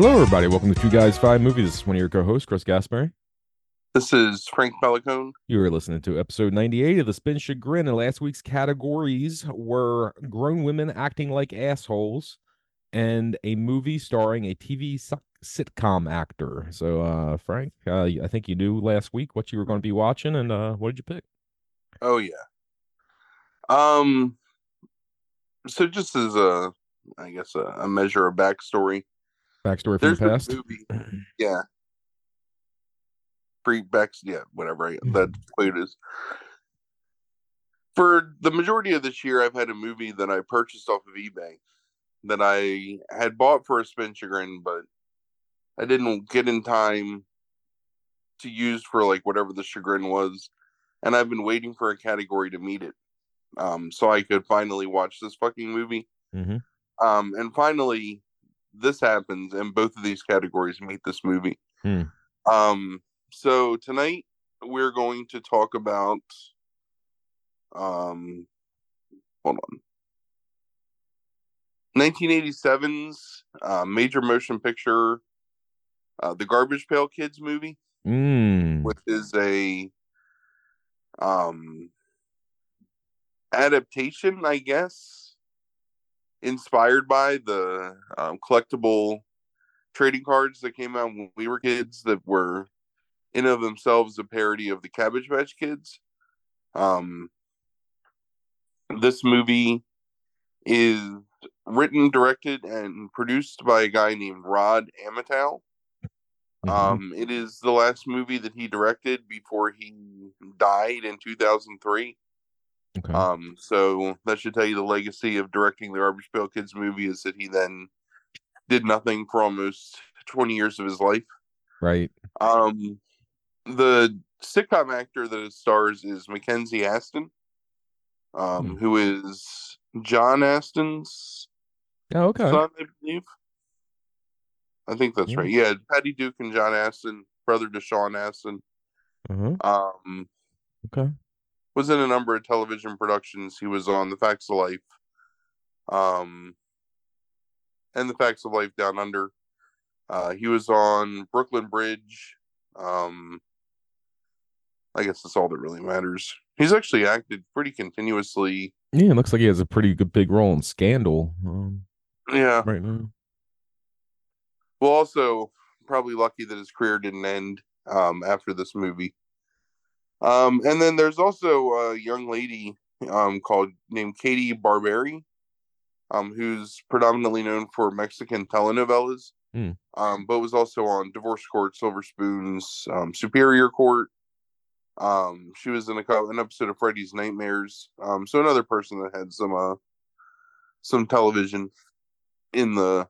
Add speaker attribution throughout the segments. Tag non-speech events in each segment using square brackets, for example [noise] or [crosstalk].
Speaker 1: Hello, everybody. Welcome to Two Guys Five Movies. This is one of your co-hosts, Chris Gaspari.
Speaker 2: This is Frank Pelicone.
Speaker 1: You are listening to episode 98 of the Spin Chagrin, and last week's categories were grown women acting like assholes and a movie starring a TV sitcom actor. So, uh, Frank, uh, I think you knew last week what you were going to be watching, and uh, what did you pick?
Speaker 2: Oh yeah. Um. So just as a, I guess a, a measure of backstory,
Speaker 1: Backstory from
Speaker 2: there's
Speaker 1: the past.
Speaker 2: movie. Yeah. Pre back, yeah, whatever I,
Speaker 1: Mm-hmm.
Speaker 2: that quote is. For the majority of this year, I've had a movie that I purchased off of eBay that I had bought for a spin chagrin, but I didn't get in time to use for like whatever the chagrin was, and I've been waiting for a category to meet it, um, so I could finally watch this fucking movie.
Speaker 1: Mhm.
Speaker 2: Um, and finally, this happens, and both of these categories meet this movie.
Speaker 1: Hmm.
Speaker 2: Um, so tonight we're going to talk about, um, hold on. 1987's uh, major motion picture, uh, the Garbage Pail Kids movie,
Speaker 1: Mm.
Speaker 2: which is a um adaptation, I guess, inspired by the um, collectible trading cards that came out when we were kids that were in of themselves a parody of the Cabbage Patch Kids. Um, this movie is written, directed, and produced by a guy named Rod Amateau.
Speaker 1: Mhm.
Speaker 2: Um, it is the last movie that he directed before he died in 2003.
Speaker 1: Okay.
Speaker 2: Um, so that should tell you the legacy of directing the Garbage Pail Kids movie is that he then did nothing for almost 20 years of his life.
Speaker 1: right.
Speaker 2: Um, the sitcom actor that it stars is Mackenzie Astin, um,
Speaker 1: Hmm.
Speaker 2: who is John Astin's
Speaker 1: Oh, okay.
Speaker 2: son, I believe. I think that's
Speaker 1: Yeah.
Speaker 2: right. Yeah, Patty Duke and John Astin, brother to Sean Astin.
Speaker 1: uh-huh.
Speaker 2: Um,
Speaker 1: Okay.
Speaker 2: Was in a number of television productions. He was on The Facts of Life, um, and The Facts of Life Down Under. Uh, he was on Brooklyn Bridge. Um, I guess that's all that really matters. He's actually acted pretty continuously.
Speaker 1: Yeah, it looks like he has a pretty good big role in Scandal um,
Speaker 2: Yeah.
Speaker 1: right now.
Speaker 2: Well, also probably lucky that his career didn't end um, after this movie. Um, and then there's also a young lady um, called named Katie Barberi, um, who's predominantly known for Mexican telenovelas,
Speaker 1: Hmm.
Speaker 2: um, but was also on Divorce Court, Silver Spoons, um, Superior Court. Um, she was in a co- an episode of Freddy's Nightmares. Um, so another person that had some uh, some television in the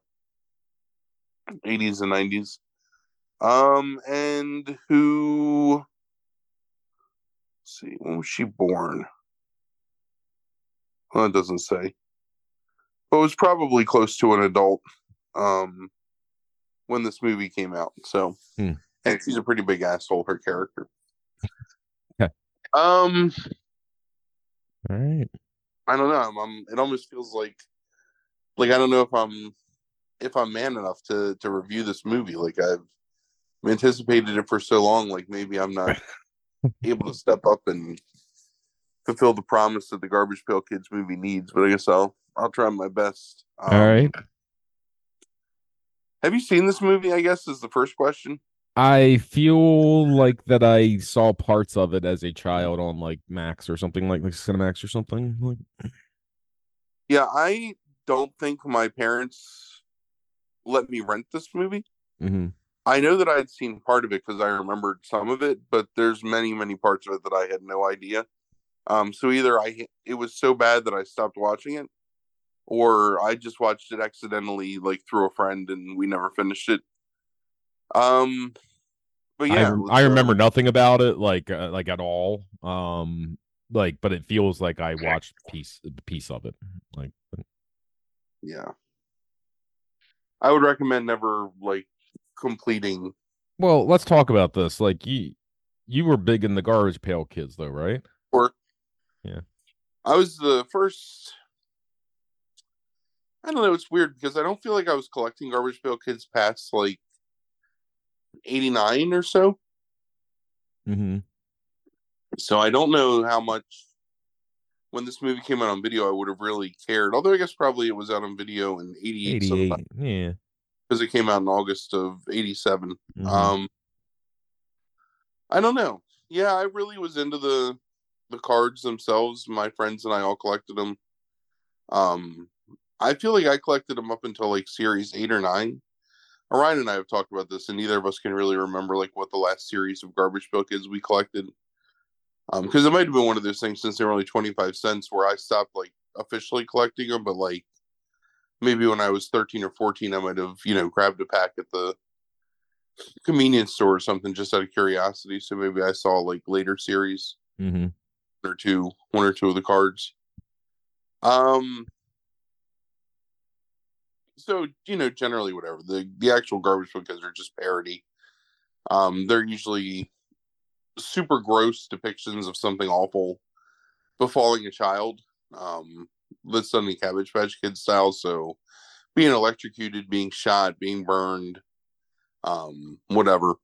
Speaker 2: 80s and 90s. Um, and who let's see, when was she born? Well, it doesn't say. But it was probably close to an adult um when this movie came out. So
Speaker 1: Hmm.
Speaker 2: and she's a pretty big asshole, her character. [laughs]
Speaker 1: Okay.
Speaker 2: Um
Speaker 1: All right.
Speaker 2: I don't know. I'm, I'm it almost feels like like I don't know if I'm if I'm man enough to to review this movie. Like I've anticipated it for so long, like maybe I'm not [laughs] [laughs] able to step up and fulfill the promise that the Garbage Pail Kids movie needs, but I guess I'll I'll try my best. Um,
Speaker 1: All right.
Speaker 2: Have you seen this movie? I guess is the first question.
Speaker 1: I feel like that I saw parts of it as a child on like Max or something like like Cinemax or something. Like, [clears throat]
Speaker 2: Yeah, I don't think my parents let me rent this movie.
Speaker 1: mhm.
Speaker 2: I know that I'd seen part of it because I remembered some of it, but there's many, many parts of it that I had no idea. Um, so either I it was so bad that I stopped watching it, or I just watched it accidentally, like through a friend, and we never finished it. Um, but yeah,
Speaker 1: I
Speaker 2: uh,
Speaker 1: remember nothing about it like uh, like at all. Um, like, but it feels like I watched piece piece of it. Like,
Speaker 2: yeah, I would recommend never like completing.
Speaker 1: well, let's talk about this. Like, you you were big in the Garbage Pail Kids, though, right?
Speaker 2: Or
Speaker 1: Yeah.
Speaker 2: I was the first. I don't know. It's weird because I don't feel like I was collecting Garbage Pail Kids past like '89 or so.
Speaker 1: Mm-hmm.
Speaker 2: So I don't know how much when this movie came out on video I would have really cared. Although I guess probably it was out on video in '88
Speaker 1: 88. Yeah.
Speaker 2: Because it came out in August of '87.
Speaker 1: Mhm.
Speaker 2: Um, I don't know. Yeah, I really was into the the cards themselves. My friends and I all collected them. Um, I feel like I collected them up until like series eight or nine. Orion and I have talked about this, and neither of us can really remember like what the last series of Garbage Book is we collected. Um, because it might have been one of those things since they were only twenty five cents where I stopped like officially collecting them, but like maybe when I was thirteen or fourteen, I might have you know grabbed a pack at the convenience store or something just out of curiosity. So maybe I saw like later series
Speaker 1: Mhm.
Speaker 2: or two, one or two of the cards. Um. So you know, generally, whatever the the actual garbage kids are just parody. Um, they're usually super gross depictions of something awful befalling a child. Um, that's done in Cabbage Patch Kid style. So being electrocuted, being shot, being burned, um, whatever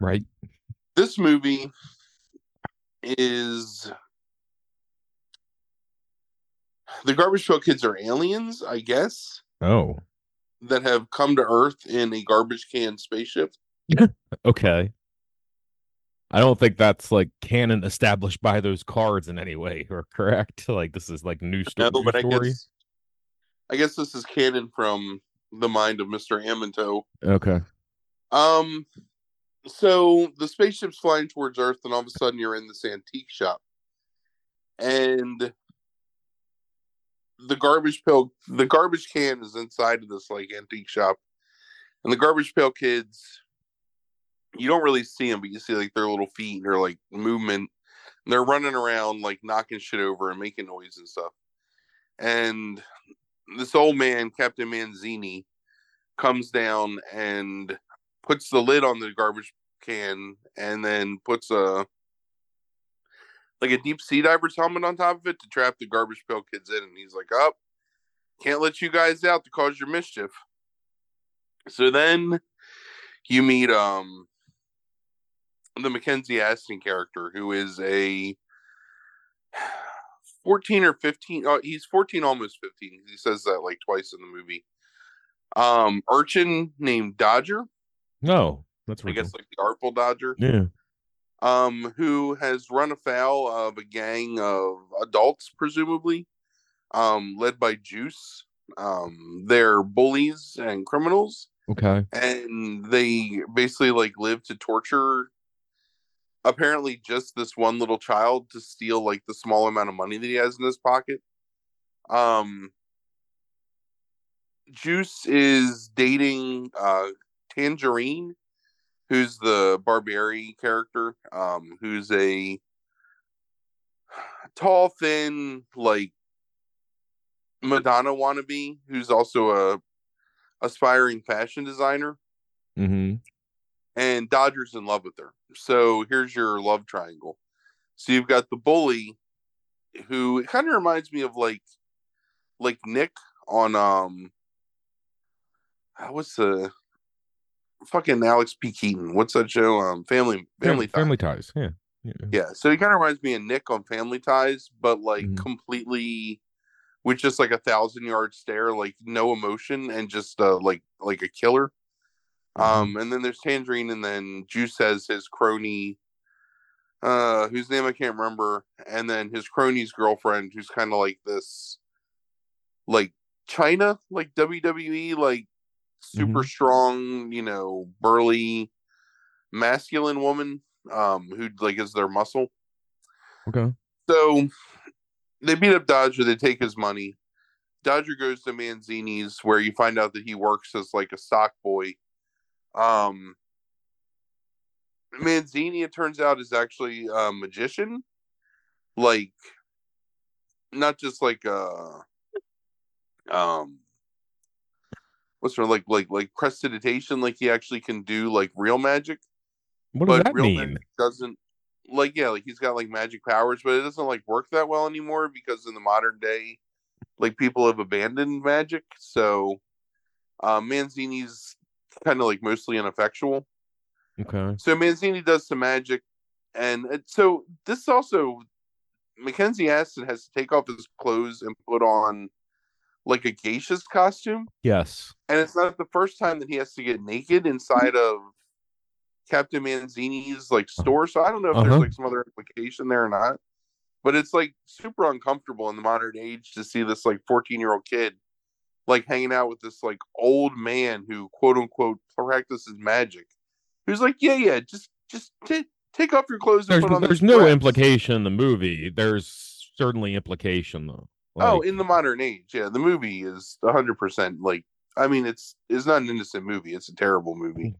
Speaker 1: Right.
Speaker 2: this movie is the garbage pail kids are aliens i guess
Speaker 1: Oh.
Speaker 2: that have come to earth in a garbage can spaceship [laughs]
Speaker 1: Okay. I don't think that's like canon established by those cards in any way, or correct? [laughs] Like this is like new, sto-
Speaker 2: no
Speaker 1: new
Speaker 2: but i guess i guess this is canon from the mind of mr Amento.
Speaker 1: Okay.
Speaker 2: um so the spaceship's flying towards earth and all of a sudden you're in this antique shop and the garbage pail the garbage can is inside of this like antique shop and the garbage pail kids you don't really see them but you see like their little feet and their like movement. And they're running around like knocking shit over and making noise and stuff. And this old man captain manzini comes down and puts the lid on the garbage can and then puts a like a deep sea diver's helmet on top of it to trap the garbage pail kids in. And he's like up can't let you guys out to cause your mischief. So then you meet um the mackenzie astin character who is a 14 or 15 oh, he's 14 almost 15 he says that like twice in the movie um urchin named dodger
Speaker 1: No, that's
Speaker 2: right.
Speaker 1: i
Speaker 2: guess like the artful dodger
Speaker 1: yeah.
Speaker 2: um, who has run afoul of a gang of adults, presumably, um, led by Juice. Um, they're bullies and criminals,
Speaker 1: Okay.
Speaker 2: and they basically like live to torture. Apparently, just this one little child to steal like the small amount of money that he has in his pocket. Um, Juice is dating uh, Tangerine, who's the Barberi character, um, who's a tall, thin, like Madonna wannabe, who's also a aspiring fashion designer,
Speaker 1: Mm-hmm.
Speaker 2: And Dodger's in love with her. So here's your love triangle. So you've got the bully, who kind of reminds me of like, like Nick on um, ah, what's the fucking Alex P. Keaton? What's that show? Um, Family Family Ties.
Speaker 1: family ties. Yeah. yeah.
Speaker 2: Yeah, so he kind of reminds me of Nick on Family Ties, but like
Speaker 1: Mhm.
Speaker 2: completely with just like a thousand yard stare, like no emotion and just uh, like like a killer. Um, and then there's Tangerine, and then Juice has his crony, uh, whose name I can't remember, and then his crony's girlfriend, who's kind of like this, like China, like WWE, like super strong, you know, burly, masculine woman, um, who like is their muscle.
Speaker 1: Okay.
Speaker 2: So they beat up Dodger. They take his money. Dodger goes to Manzini's, where you find out that he works as like a stock boy. Um, Manzini, it turns out, is actually a magician. Like, not just like uh um what's her like like like prestidigitation like he actually can do like real magic
Speaker 1: What does
Speaker 2: but
Speaker 1: that
Speaker 2: real
Speaker 1: mean?
Speaker 2: magic doesn't like yeah like he's got like magic powers but it doesn't like work that well anymore because in the modern day like people have abandoned magic. So uh, Manzini's kind of like mostly ineffectual.
Speaker 1: Okay.
Speaker 2: So Manzini does some magic, and it, so this also Mackenzie Astin has to take off his clothes and put on like a geisha's costume,
Speaker 1: Yes.
Speaker 2: and it's not the first time that he has to get naked inside of Captain Manzini's like store. So I don't know if
Speaker 1: Uh-huh.
Speaker 2: there's like some other implication there or not, but it's like super uncomfortable in the modern age to see this like 14 year old kid like hanging out with this like old man who quote unquote practices magic. Who's like, yeah, yeah, just just take take off your clothes and
Speaker 1: There's
Speaker 2: put on
Speaker 1: there's no
Speaker 2: dress."
Speaker 1: implication in the movie. There's certainly implication though.
Speaker 2: oh, in the modern age, yeah, the movie is hundred percent like. I mean, it's it's not an innocent movie; it's a terrible movie,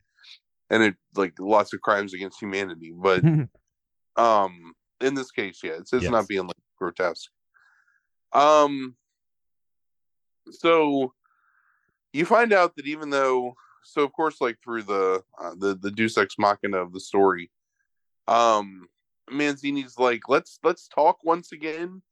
Speaker 2: and it like lots of crimes against humanity. But [laughs] um, in this case, yeah, it's, it's
Speaker 1: Yes.
Speaker 2: not being like grotesque. Um, so you find out that even though, so of course, like through the uh, the the Deus Ex Machina of the story, um, Manzini's like, let's let's talk once again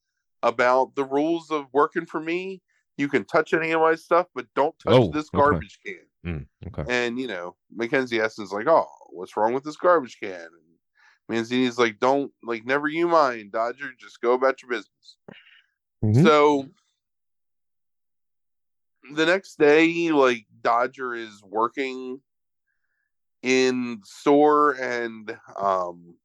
Speaker 2: about the rules of working for me. You can touch any of my stuff, but don't touch
Speaker 1: Oh,
Speaker 2: this
Speaker 1: okay.
Speaker 2: garbage can.
Speaker 1: Mm, okay.
Speaker 2: And you know, Mackenzie Astin's like, "Oh, what's wrong with this garbage can?" And Manzini's like, "Don't like, never you mind, Dodger. Just go about your business."
Speaker 1: Mhm.
Speaker 2: So the next day, like Dodger is working in store, and um,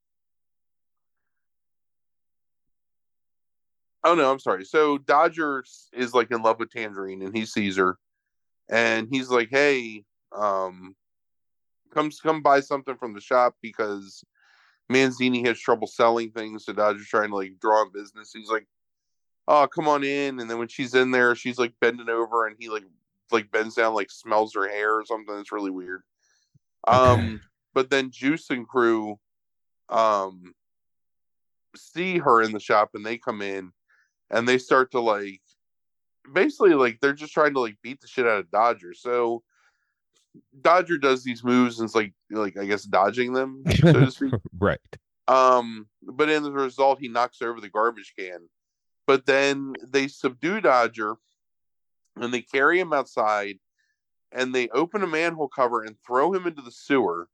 Speaker 2: oh no, I'm sorry. So Dodger is like in love with Tangerine, and he sees her, and he's like, "Hey, um, come come buy something from the shop because Manzini has trouble selling things." So Dodger's trying to like draw on business. He's like, "Oh, come on in." And then when she's in there, she's like bending over, and he like like bends down, like smells her hair or something. It's really weird. Um, but then Juice and crew, um, see her in the shop, and they come in, and they start to like, basically like they're just trying to like beat the shit out of Dodger. So Dodger does these moves and it's like like I guess dodging them, so to [laughs] speak.
Speaker 1: right.
Speaker 2: Um, but in the result, he knocks over the garbage can. But then they subdue Dodger and they carry him outside and they open a manhole cover and throw him into the sewer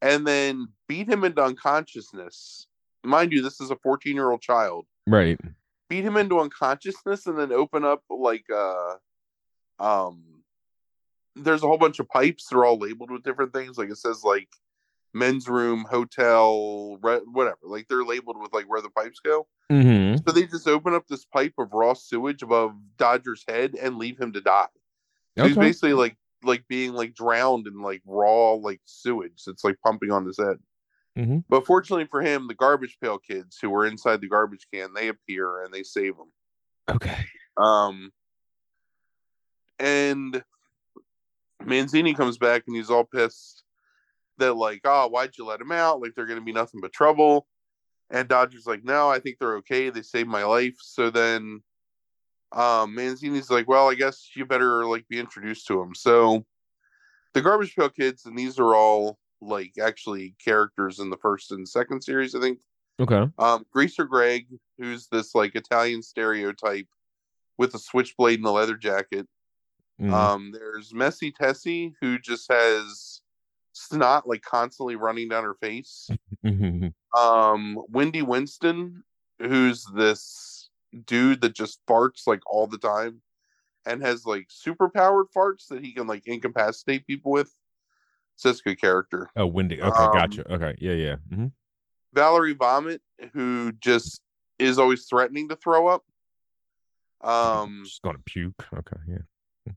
Speaker 2: and then beat him into unconsciousness. Mind you, this is a 14 year old child.
Speaker 1: Right.
Speaker 2: Beat him into unconsciousness and then open up like uh um there's a whole bunch of pipes. They're all labeled with different things. Like it says like men's room, hotel, re- whatever. Like they're labeled with like where the pipes go.
Speaker 1: hmm
Speaker 2: So they just open up this pipe of raw sewage above Dodger's head and leave him to die. So he's basically like like being like drowned in like raw like sewage that's like pumping on his head.
Speaker 1: Mhm.
Speaker 2: But fortunately for him, the garbage pail kids who were inside the garbage can they appear and they save him.
Speaker 1: Okay.
Speaker 2: Um, and Manzini comes back and he's all pissed that like, oh, why'd you let him out? Like they're gonna be nothing but trouble. And Dodger's like, no, I think they're okay. They saved my life. So then, um, Manzini's like, well, I guess you better like be introduced to him. So the Garbage Pail Kids, and these are all like actually characters in the first and second series, I think.
Speaker 1: Okay.
Speaker 2: Um, Greaser Greg, who's this like Italian stereotype with a switchblade and a leather jacket.
Speaker 1: Mhm.
Speaker 2: Um, there's Messy Tessie, who just has snot like constantly running down her face. [laughs]
Speaker 1: Mhm.
Speaker 2: Um, Windy Winston, who's this dude that just farts like all the time and has like super powered farts that he can like incapacitate people with. So that's a good character.
Speaker 1: Oh, Windy. Okay,
Speaker 2: Um,
Speaker 1: gotcha. Okay, yeah, yeah. hmm
Speaker 2: Valerie Vomit, who just is always threatening to throw up. Um,
Speaker 1: She's gonna puke. Okay, yeah.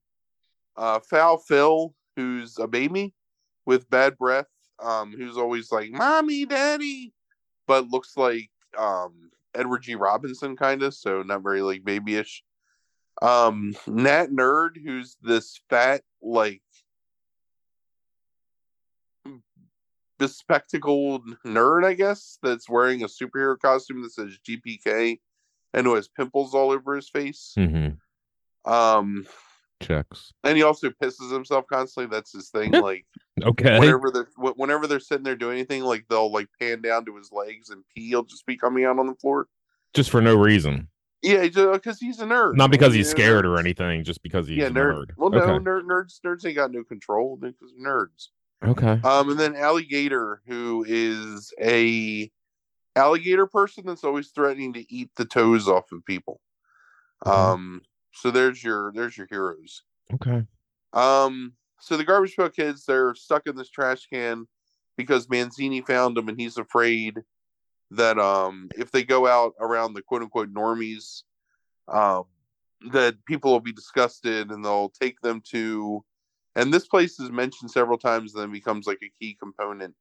Speaker 2: uh, Foul Phil, who's a baby with bad breath, um, who's always like "mommy, daddy," but looks like um Edward G. Robinson kind of, so not very like babyish. Um, Nat Nerd, who's this fat like bespectacled nerd, I guess, that's wearing a superhero costume that says GPK and who has pimples all over his face.
Speaker 1: hmm
Speaker 2: Um,
Speaker 1: Checks.
Speaker 2: and he also pisses himself constantly. That's his thing. [laughs] Like
Speaker 1: Okay.
Speaker 2: whenever they're whenever they're sitting there doing anything, like they'll like pan down to his legs and pee He'll just be coming out on the floor.
Speaker 1: Just for no reason.
Speaker 2: Yeah, because he's a nerd.
Speaker 1: Not because he's scared or anything, just because he's
Speaker 2: Yeah,
Speaker 1: a
Speaker 2: nerd.
Speaker 1: nerd.
Speaker 2: Well, no,
Speaker 1: okay.
Speaker 2: nerd, nerds, nerds ain't got no control because nerds.
Speaker 1: Okay.
Speaker 2: Um, and then alligator, who is a alligator person that's always threatening to eat the toes off of people.
Speaker 1: Mhm.
Speaker 2: Um, so there's your there's your heroes.
Speaker 1: Okay.
Speaker 2: Um, so the garbage pail kids, they're stuck in this trash can because Manzini found them, and he's afraid that um if they go out around the quote unquote normies, um, that people will be disgusted and they'll take them to and this place is mentioned several times and then becomes like a key component.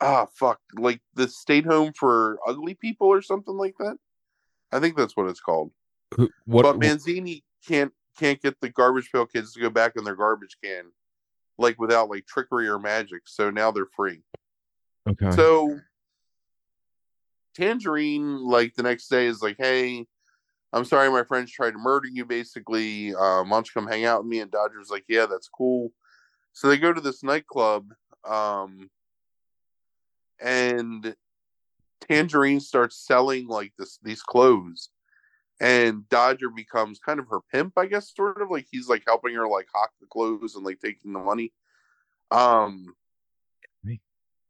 Speaker 2: Ah fuck, like the state home for ugly people or something like that. I think that's what it's called
Speaker 1: Who, what?
Speaker 2: but Manzini can't can't get the garbage pail kids to go back in their garbage can like without like trickery or magic so now they're free
Speaker 1: okay.
Speaker 2: so tangerine like the next day is like hey i'm sorry my friends tried to murder you basically uh, why don't you come hang out with me and dodger's like yeah that's cool so they go to this nightclub um and tangerine starts selling like this these clothes and Dodger becomes kind of her pimp, I guess, sort of like he's like helping her like hawk the clothes and like taking the money. Um,
Speaker 1: Me.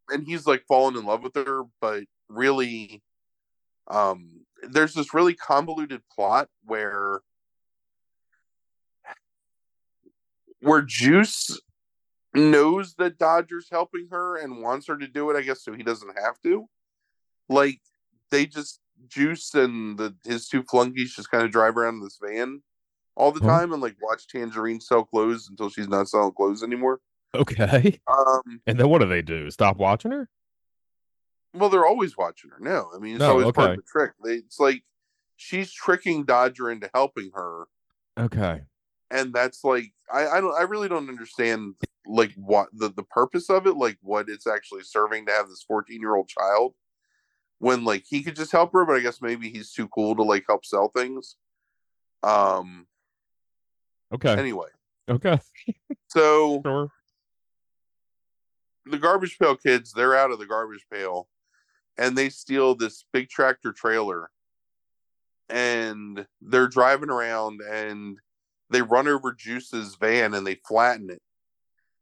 Speaker 2: and he's like falling in love with her, but really, um, there's this really convoluted plot where where Juice knows that Dodger's helping her and wants her to do it, I guess, so he doesn't have to. Like they just Juice and the his two flunkies just kind of drive around in this van all the
Speaker 1: Huh?
Speaker 2: time and like watch Tangerine sell clothes until she's not selling clothes anymore.
Speaker 1: okay. [laughs]
Speaker 2: Um,
Speaker 1: And then what do they do? Stop watching her?
Speaker 2: well, they're always watching her. No, I mean it's
Speaker 1: No,
Speaker 2: always part of the trick. They, it's like she's tricking Dodger into helping her,
Speaker 1: Okay.
Speaker 2: and that's like I, I don't I really don't understand like what the the purpose of it, like what it's actually serving to have this fourteen year old child when like he could just help her, but I guess maybe he's too cool to like help sell things. Um.
Speaker 1: Okay.
Speaker 2: Anyway,
Speaker 1: Okay.
Speaker 2: so
Speaker 1: Sure.
Speaker 2: the garbage pail kids they're out of the garbage pail and they steal this big tractor trailer and they're driving around and they run over juice's van and they flatten it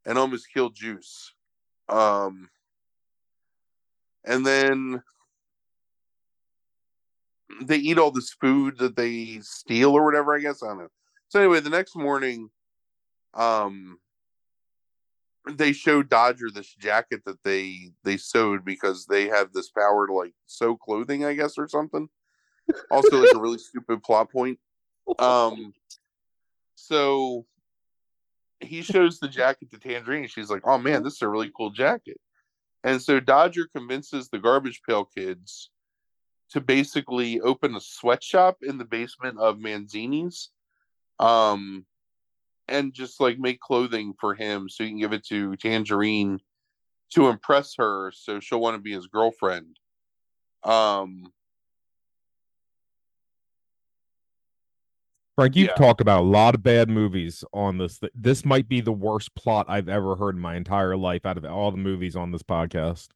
Speaker 2: and almost kill juice um and then they eat all this food that they steal or whatever i guess i don't know so anyway the next morning um they show Dodger this jacket that they they sewed because they have this power to like sew clothing, I guess, or something. Also, like a really [laughs] stupid plot point. Um, so he shows the jacket to Tangerine. She's like, "Oh man, this is a really cool jacket." And so Dodger convinces the garbage pail kids to basically open a sweatshop in the basement of Manzini's. Um, and just like make clothing for him so he can give it to Tangerine to impress her so she'll want to be his girlfriend. Um
Speaker 1: Frank, you've
Speaker 2: Yeah.
Speaker 1: talked about a lot of bad movies on this. This might be the worst plot I've ever heard in my entire life out of all the movies on this podcast.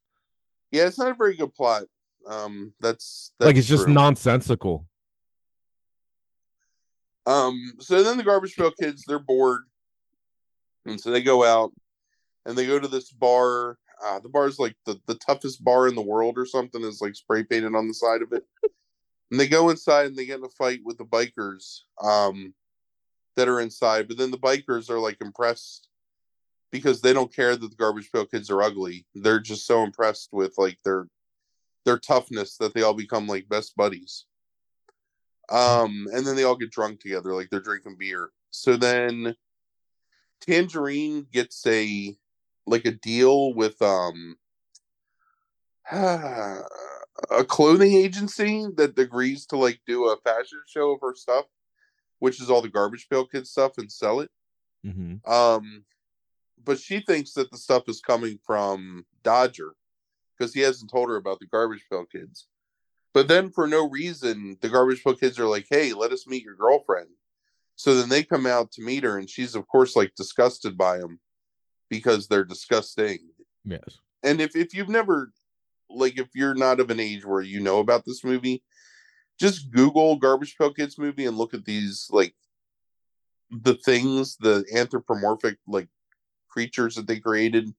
Speaker 2: yeah, it's not a very good plot. Um that's, that's
Speaker 1: like it's just
Speaker 2: true.
Speaker 1: nonsensical.
Speaker 2: Um, so then the garbage pail kids, they're bored. And so they go out and they go to this bar. Uh, the is like the, the toughest bar in the world or something is like spray painted on the side of it. And they go inside and they get in a fight with the bikers um, that are inside. But then the bikers are like impressed because they don't care that the garbage pail kids are ugly. They're just so impressed with like their their toughness that they all become like best buddies. Um, and then they all get drunk together, like they're drinking beer. So then Tangerine gets a like a deal with um [sighs] a clothing agency that agrees to like do a fashion show of her stuff, which is all the garbage pail kid stuff, and sell it.
Speaker 1: Mm-hmm.
Speaker 2: Um, but she thinks that the stuff is coming from Dodger because he hasn't told her about the garbage pail kids. But then, for no reason, the garbage pail kids are like, "Hey, let us meet your girlfriend." So then they come out to meet her, and she's of course like disgusted by them because they're disgusting.
Speaker 1: Yes.
Speaker 2: And if if you've never, like, if you're not of an age where you know about this movie, just Google Garbage Pail Kids movie and look at these like the things, the anthropomorphic like creatures that they created,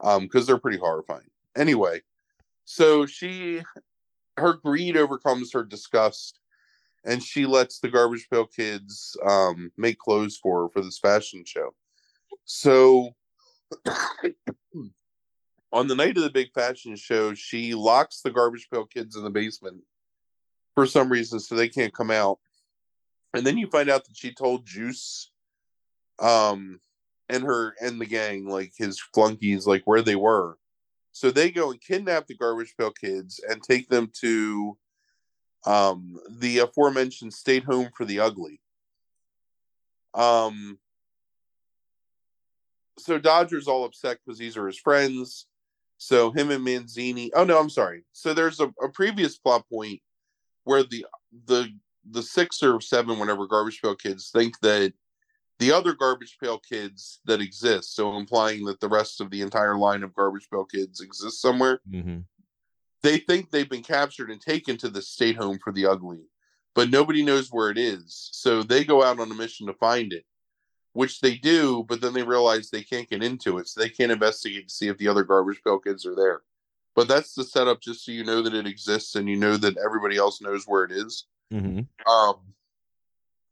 Speaker 2: um, because they're pretty horrifying. Anyway, so she her greed overcomes her disgust and she lets the garbage pail kids um, make clothes for her for this fashion show. So [coughs] on the night of the big fashion show she locks the garbage pail kids in the basement for some reason so they can't come out. And then you find out that she told juice um and her and the gang like his flunkies like where they were so they go and kidnap the garbage pail kids and take them to um, the aforementioned state home for the ugly. Um, so Dodger's all upset because these are his friends. So him and Manzini. Oh no, I'm sorry. So there's a, a previous plot point where the the the six or seven, whatever garbage pail kids think that the other garbage pail kids that exist, so implying that the rest of the entire line of garbage pail kids exists somewhere.
Speaker 1: Mm-hmm.
Speaker 2: They think they've been captured and taken to the state home for the ugly, but nobody knows where it is. So they go out on a mission to find it, which they do, but then they realize they can't get into it, so they can't investigate to see if the other garbage pail kids are there. But that's the setup, just so you know that it exists and you know that everybody else knows where it is.
Speaker 1: Mm-hmm.
Speaker 2: Um.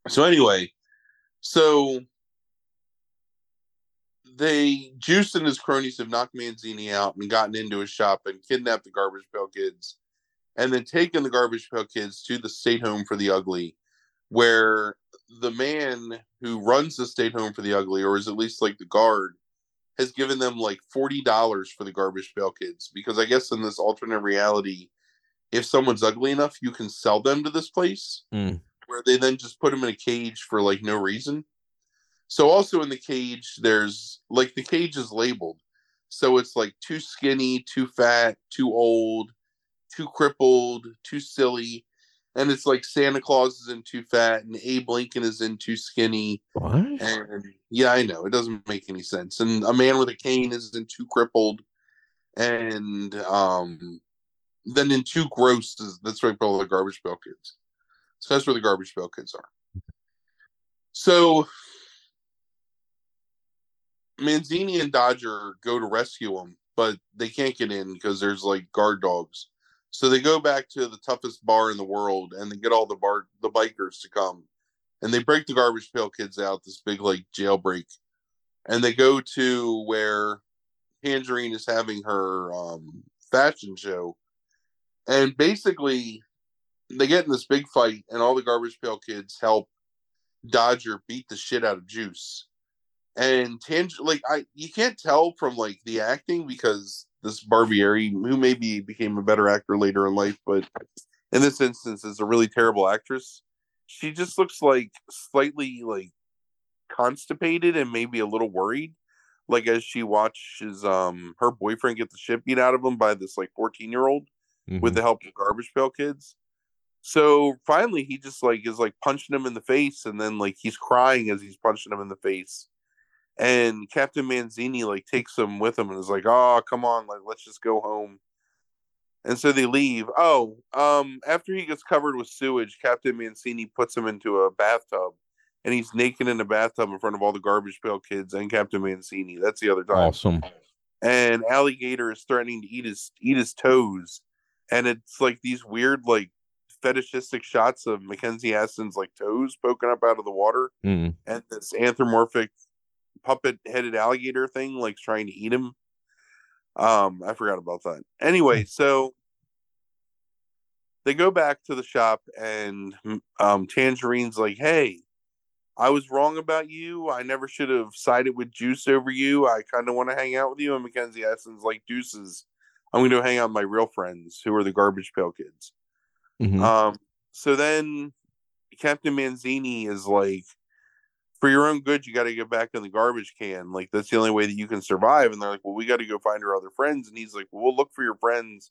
Speaker 2: So anyway, so they Juice and his cronies have knocked Manzini out and gotten into his shop and kidnapped the garbage pail kids, and then taken the garbage pail kids to the state home for the ugly, where the man who runs the state home for the ugly, or is at least like the guard, has given them like forty dollars for the garbage pail kids because I guess in this alternate reality, if someone's ugly enough, you can sell them to this place
Speaker 1: Mm.
Speaker 2: Where they then just put them in a cage for like no reason. So also in the cage, there's like the cage is labeled. So it's like too skinny, too fat, too old, too crippled, too silly. And it's like Santa Claus is in too fat and Abe Lincoln is in too skinny.
Speaker 1: What?
Speaker 2: And yeah, I know it doesn't make any sense. And a man with a cane is in too crippled. And um then in too gross is that's where all the garbage pail kids. So that's where the garbage pail kids are. So Manzini and Dodger go to rescue him, but they can't get in because there's like guard dogs. So they go back to the toughest bar in the world and they get all the bar the bikers to come. And they break the garbage pail kids out, this big like jailbreak. And they go to where Tangerine is having her um, fashion show. And basically they get in this big fight and all the garbage pail kids help Dodger beat the shit out of Juice and Tang like I you can't tell from like the acting because this Barberi, who maybe became a better actor later in life, but in this instance is a really terrible actress. She just looks like slightly like constipated and maybe a little worried. Like as she watches um her boyfriend get the shit beat out of him by this like 14 year old
Speaker 1: Mhm.
Speaker 2: with the help of garbage pail kids. So finally he just like is like punching him in the face and then like he's crying as he's punching him in the face and Captain Manzini like takes him with him and is like, "Oh, come on, like let's just go home." And so they leave. Oh, um, after he gets covered with sewage, Captain Manzini puts him into a bathtub, and he's naked in a bathtub in front of all the garbage pail kids and Captain Manzini. That's the other time.
Speaker 1: awesome.
Speaker 2: And Alligator is threatening to eat his eat his toes, and it's like these weird like fetishistic shots of Mackenzie Astin's like toes poking up out of the water
Speaker 1: Mm.
Speaker 2: and this anthropomorphic puppet headed alligator thing like trying to eat him. Um, I forgot about that. Anyway, so they go back to the shop and um Tangerine's like, Hey, I was wrong about you. I never should have sided with Juice over you. I kind of want to hang out with you. And Mackenzie Astin's like, Deuces, I'm going to hang out with my real friends who are the garbage pail kids.
Speaker 1: Mhm.
Speaker 2: Um, so then Captain Manzini is like, for your own good, you got to get back in the garbage can. Like, that's the only way that you can survive. And they're like, well, we got to go find our other friends. And he's like, well, we'll look for your friends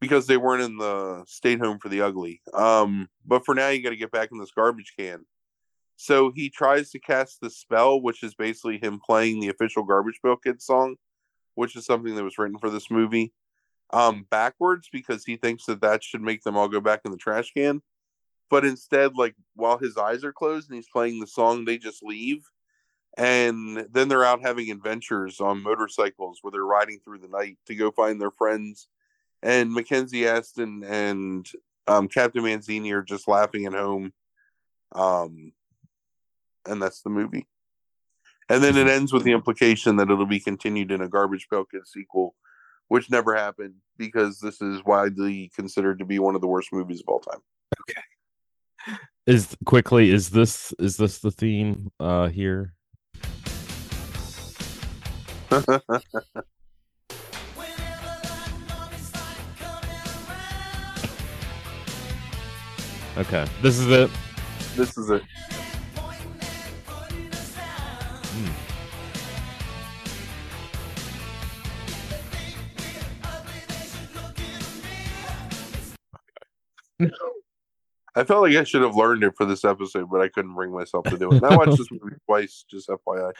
Speaker 2: because they weren't in the state home for the ugly. Um, but for now, you got to get back in this garbage can. So he tries to cast the spell, which is basically him playing the official Garbage Pail Kids song, which is something that was written for this movie. Um backwards because he thinks that that should make them all go back in the trash can. But instead, like while his eyes are closed and he's playing the song, they just leave. And then they're out having adventures on motorcycles where they're riding through the night to go find their friends. And Mackenzie Astin and um, Captain Manzini are just laughing at home. Um, and that's the movie. And then it ends with the implication that it'll be continued in a Garbage Pail Kids sequel, which never happened because this is widely considered to be one of the worst movies of all time.
Speaker 1: Okay. Is quickly is this is this the theme uh here? [laughs] okay. This is it.
Speaker 2: This is it. I felt like I should have learned it for this episode, but I couldn't bring myself to do it. And I watched this [laughs] movie twice, just FYI.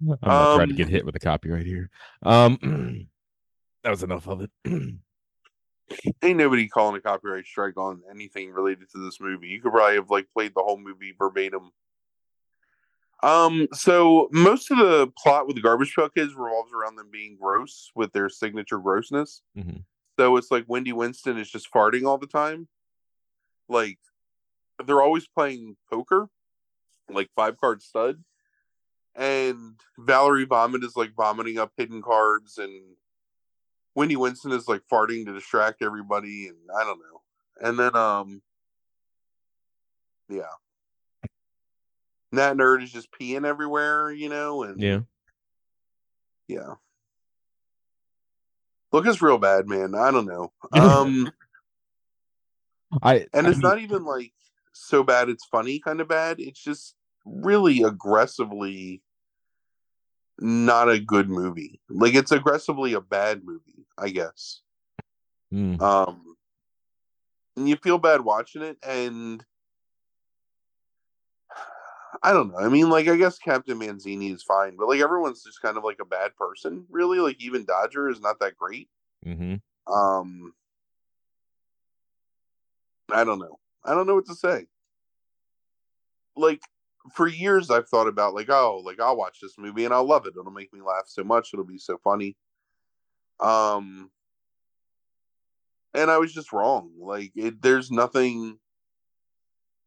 Speaker 1: I'm not trying to
Speaker 2: Um,
Speaker 1: get hit with a copyright here. Um, [clears throat] that was enough of it. [clears throat]
Speaker 2: Ain't nobody calling a copyright strike on anything related to this movie. You could probably have like played the whole movie verbatim. Um, so most of the plot with the Garbage Pail Kids revolves around them being gross with their signature grossness.
Speaker 1: Mhm.
Speaker 2: So it's like Windy Winston is just farting all the time. Like they're always playing poker, like five card stud. And Valerie Vomit is like vomiting up hidden cards and Windy Winston is like farting to distract everybody and I don't know. And then um yeah. That nerd is just peeing everywhere, you know, and
Speaker 1: yeah.
Speaker 2: yeah. Look, it's real bad, man. I don't know. [laughs] Um
Speaker 1: I
Speaker 2: and
Speaker 1: I
Speaker 2: it's
Speaker 1: mean,
Speaker 2: not even like so bad it's funny kind of bad. It's just really aggressively not a good movie. Like it's aggressively a bad movie i guess.
Speaker 1: Mm,
Speaker 2: um and you feel bad watching it and i don't know. I mean like i guess captain manzini is fine but like everyone's just kind of like a bad person really. Like even dodger is not that great.
Speaker 1: Mhm.
Speaker 2: um i don't know. I don't know what to say. Like for years i've thought about like oh like i'll watch this movie and i'll love it. It'll make me laugh so much. It'll be so funny. Um and i was just wrong. Like it, there's nothing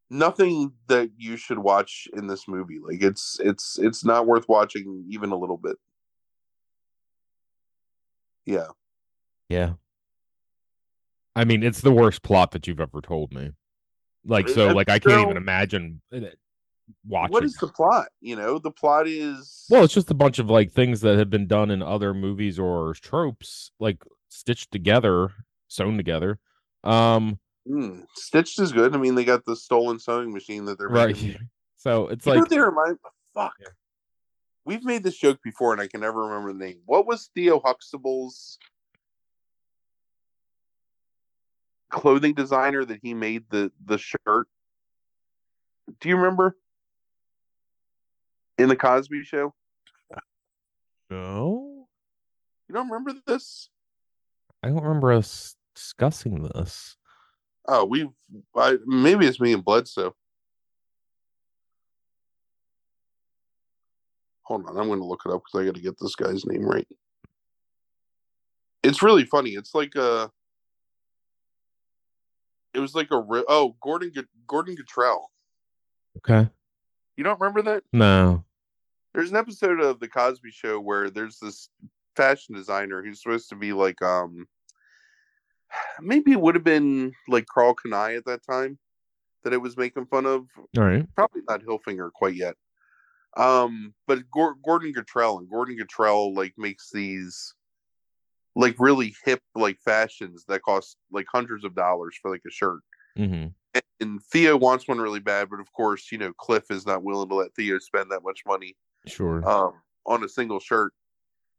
Speaker 2: nothing that you should watch in this movie. Like it's it's it's not worth watching even a little bit. Yeah.
Speaker 1: Yeah. I mean, it's the worst plot that you've ever told me. Like, so, like, I can't even imagine uh, watching.
Speaker 2: what is the plot you know the plot is
Speaker 1: Well, it's just a bunch of like things that have been done in other movies or tropes, like stitched together, sewn together. Um,
Speaker 2: Hmm, Stitched is good. I mean, they got the stolen sewing machine that they're
Speaker 1: right.
Speaker 2: making.
Speaker 1: So it's
Speaker 2: You
Speaker 1: like
Speaker 2: they remind? Fuck.
Speaker 1: Yeah.
Speaker 2: We've made this joke before, and I can never remember the name. What was Theo Huxtable's clothing designer that he made the the shirt? Do you remember? In the Cosby Show,
Speaker 1: no,
Speaker 2: you don't remember this?
Speaker 1: I don't remember us discussing this.
Speaker 2: Oh, we've. I, maybe it's me and Bledsoe. Hold on, I'm going to look it up because I got to get this guy's name right. It's really funny. It's like a. It was like a ri- oh Gordon Gordon Gartrell.
Speaker 1: Okay.
Speaker 2: You don't remember that?
Speaker 1: No.
Speaker 2: There's an episode of the Cosby Show where there's this fashion designer who's supposed to be like um. Maybe it would have been like Karl Kani at that time that it was making fun of.
Speaker 1: All right.
Speaker 2: probably not Hilfiger quite yet. Um, but Gor- Gordon Gartrell and Gordon Gartrell like makes these like really hip like fashions that cost like hundreds of dollars for like a shirt.
Speaker 1: Mm-hmm.
Speaker 2: And, and Theo wants one really bad, but of course, you know, Cliff is not willing to let Theo spend that much money
Speaker 1: Sure.
Speaker 2: um, on a single shirt.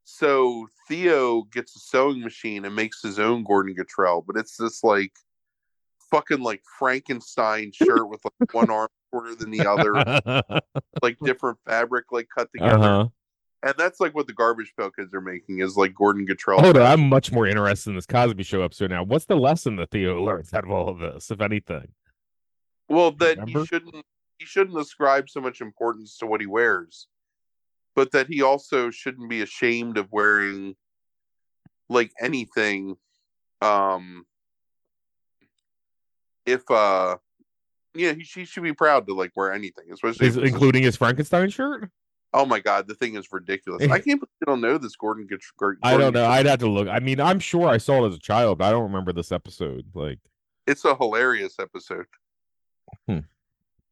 Speaker 2: So Theo gets a sewing machine and makes his own Gordon Gartrell, but it's this like fucking like Frankenstein [laughs] shirt with like one arm shorter than the other, [laughs] like different fabric like cut together.
Speaker 1: uh-huh.
Speaker 2: And that's like what the Garbage Pail Kids are making is like Gordon Gartrell.
Speaker 1: Hold on, I'm much more interested in this Cosby Show episode now. What's the lesson that Theo learns out of all of this, if anything?
Speaker 2: Well, that
Speaker 1: Remember?
Speaker 2: he shouldn't he shouldn't ascribe so much importance to what he wears, but that he also shouldn't be ashamed of wearing like anything. Um, if uh, yeah, he, he should be proud to like wear anything, especially
Speaker 1: Is, including his Frankenstein shirt?
Speaker 2: Oh my god, the thing is ridiculous. I [laughs] can't believe you don't know this Gordon. Gordon
Speaker 1: I don't know. I'd have to look. I mean, I'm sure I saw it as a child, but I don't remember this episode. Like,
Speaker 2: It's a hilarious episode.
Speaker 1: Hmm.